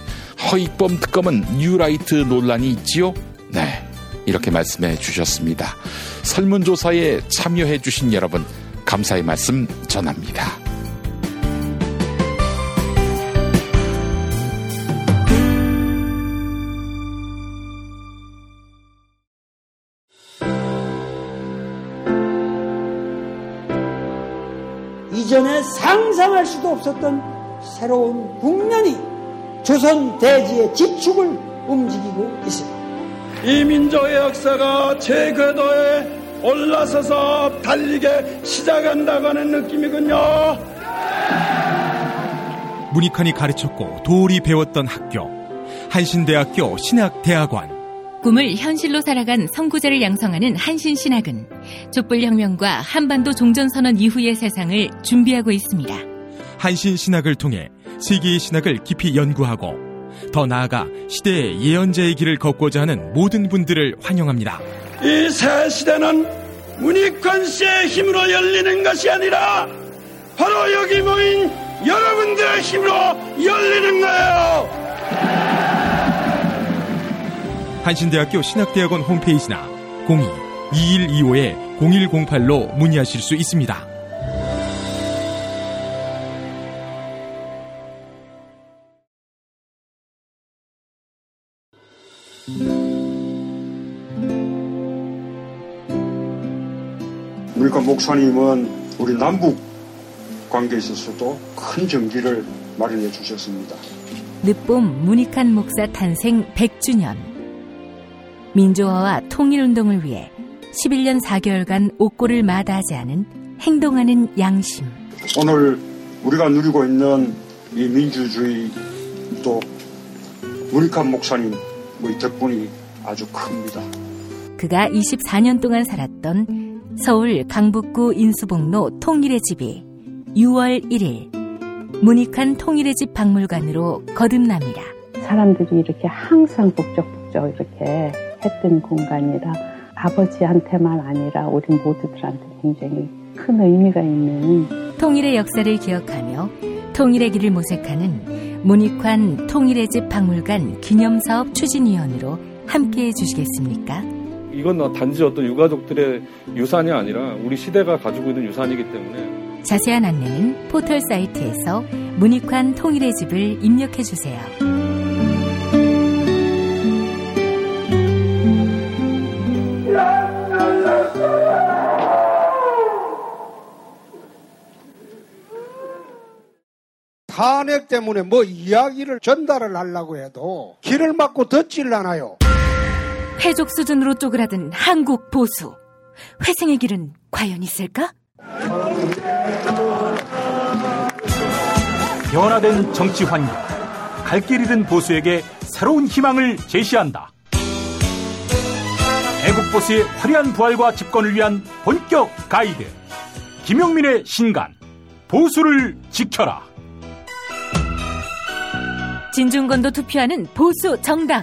허익범 특검은 뉴라이트 논란이 있지요? 네. 이렇게 말씀해 주셨습니다. 설문조사에 참여해 주신 여러분, 감사의 말씀 전합니다. 이전에 상상할 수도 없었던 새로운 국면이 조선 대지의 지축을 움직이고 있습니다. 이 민족의 역사가 제 궤도에 올라서서 달리게 시작한다고 하는 느낌이군요. 문익환이 가르쳤고 도울이 배웠던 학교 한신대학교 신학대학원 꿈을 현실로 살아간 선구자를 양성하는 한신신학은 촛불혁명과 한반도 종전선언 이후의 세상을 준비하고 있습니다. 한신신학을 통해 세계의 신학을 깊이 연구하고 더 나아가 시대의 예언자의 길을 걷고자 하는 모든 분들을 환영합니다. 이 새 시대는 문익환 씨의 힘으로 열리는 것이 아니라 바로 여기 모인 여러분들의 힘으로 열리는 거예요. 한신대학교 신학대학원 홈페이지나 02-2125-0108로 문의하실 수 있습니다. 우리가 목사님은 우리 남북 관계에 있어서도 큰 정기를 마련해 주셨습니다. 늦봄 문익한 목사 탄생 100주년. 민주화와 통일운동을 위해 11년 4개월간 옥고를 마다하지 않은 행동하는 양심. 오늘 우리가 누리고 있는 이 민주주의 또 문익한 목사님 우리 덕분이 아주 큽니다. 그가 24년 동안 살았던 서울 강북구 인수봉로 통일의 집이 6월 1일 문익한 통일의 집 박물관으로 거듭납니다. 사람들이 이렇게 항상 북적북적 이렇게 했던 공간이라 아버지한테만 아니라 우리 모두들한테 굉장히 큰 의미가 있는 통일의 역사를 기억하며 통일의 길을 모색하는 문익환 통일의 집 박물관 기념사업 추진위원으로 함께 해 주시겠습니까? 이건 단지 어떤 유가족들의 유산이 아니라 우리 시대가 가지고 있는 유산이기 때문에 자세한 안내는 포털 사이트에서 문익환 통일의 집을 입력해 주세요. 탄핵 때문에 뭐 이야기를 전달을 하려고 해도 길을 막고 듣질 않아요. 해족 수준으로 쪼그라든 한국 보수. 회생의 길은 과연 있을까? 변화된 정치 환경. 갈 길 잃은 보수에게 새로운 희망을 제시한다. 애국 보수의 화려한 부활과 집권을 위한 본격 가이드. 김용민의 신간. 보수를 지켜라. 진중권도 투표하는 보수 정당.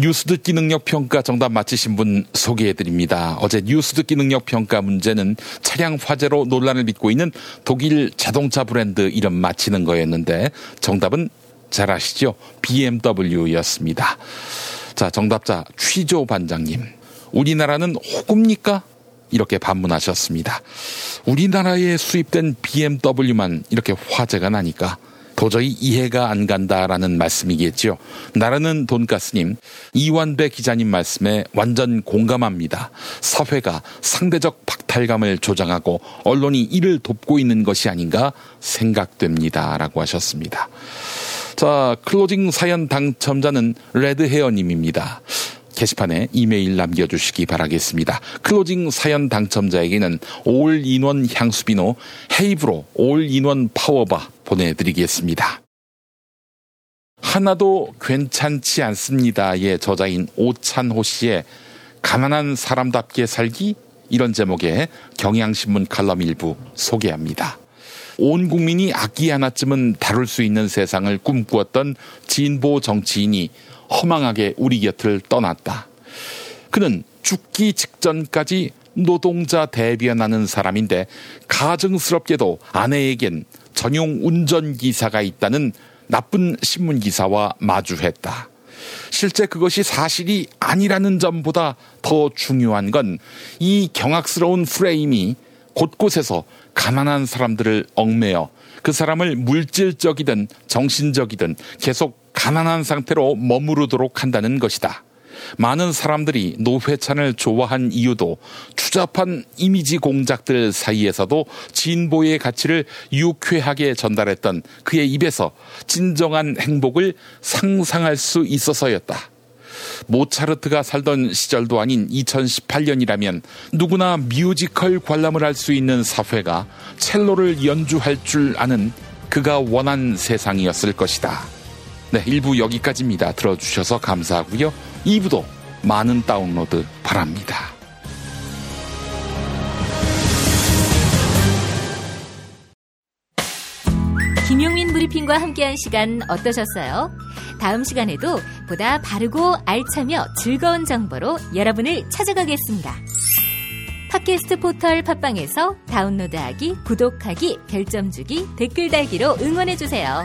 뉴스 듣기 능력 평가 정답 맞히신 분 소개해 드립니다. 어제 뉴스 듣기 능력 평가 문제는 차량 화재로 논란을 빚고 있는 독일 자동차 브랜드 이름 맞히는 거였는데 정답은 잘 아시죠? BMW였습니다. 자, 정답자 취조 반장님. 우리나라는 호구입니까? 이렇게 반문하셨습니다. 우리나라에 수입된 BMW만 이렇게 화제가 나니까 도저히 이해가 안 간다라는 말씀이겠죠. 나라는 돈가스님, 이완배 기자님 말씀에 완전 공감합니다. 사회가 상대적 박탈감을 조장하고 언론이 이를 돕고 있는 것이 아닌가 생각됩니다. 라고 하셨습니다. 자, closing 사연 당첨자는 레드헤어님입니다. 게시판에 이메일 남겨주시기 바라겠습니다. closing 사연 당첨자에게는 올인원 향수비노 헤이브로 올인원 파워바 보내드리겠습니다. 하나도 괜찮지 않습니다의 저자인 오찬호 씨의 가난한 사람답게 살기 이런 제목의 경향신문 칼럼 일부 소개합니다. 온 국민이 악기 하나쯤은 다룰 수 있는 세상을 꿈꾸었던 진보 정치인이 허망하게 우리 곁을 떠났다. 그는 죽기 직전까지 노동자 대변하는 사람인데 가증스럽게도 아내에겐 전용 운전기사가 있다는 나쁜 신문기사와 마주했다. 실제 그것이 사실이 아니라는 점보다 더 중요한 건 이 경악스러운 프레임이 곳곳에서 가난한 사람들을 얽매여 그 사람을 물질적이든 정신적이든 계속 가난한 상태로 머무르도록 한다는 것이다. 많은 사람들이 노회찬을 좋아한 이유도 추잡한 이미지 공작들 사이에서도 진보의 가치를 유쾌하게 전달했던 그의 입에서 진정한 행복을 상상할 수 있어서였다. 모차르트가 살던 시절도 아닌 2018년이라면 누구나 뮤지컬 관람을 할 수 있는 사회가 첼로를 연주할 줄 아는 그가 원한 세상이었을 것이다. 네, 1부 여기까지입니다. 들어주셔서 감사하고요. 2부도 많은 다운로드 바랍니다. 김용민 브리핑과 함께한 시간 어떠셨어요? 다음 시간에도 보다 바르고 알차며 즐거운 정보로 여러분을 찾아가겠습니다. 팟캐스트 포털 팟빵에서 다운로드하기, 구독하기, 별점 주기, 댓글 달기로 응원해주세요.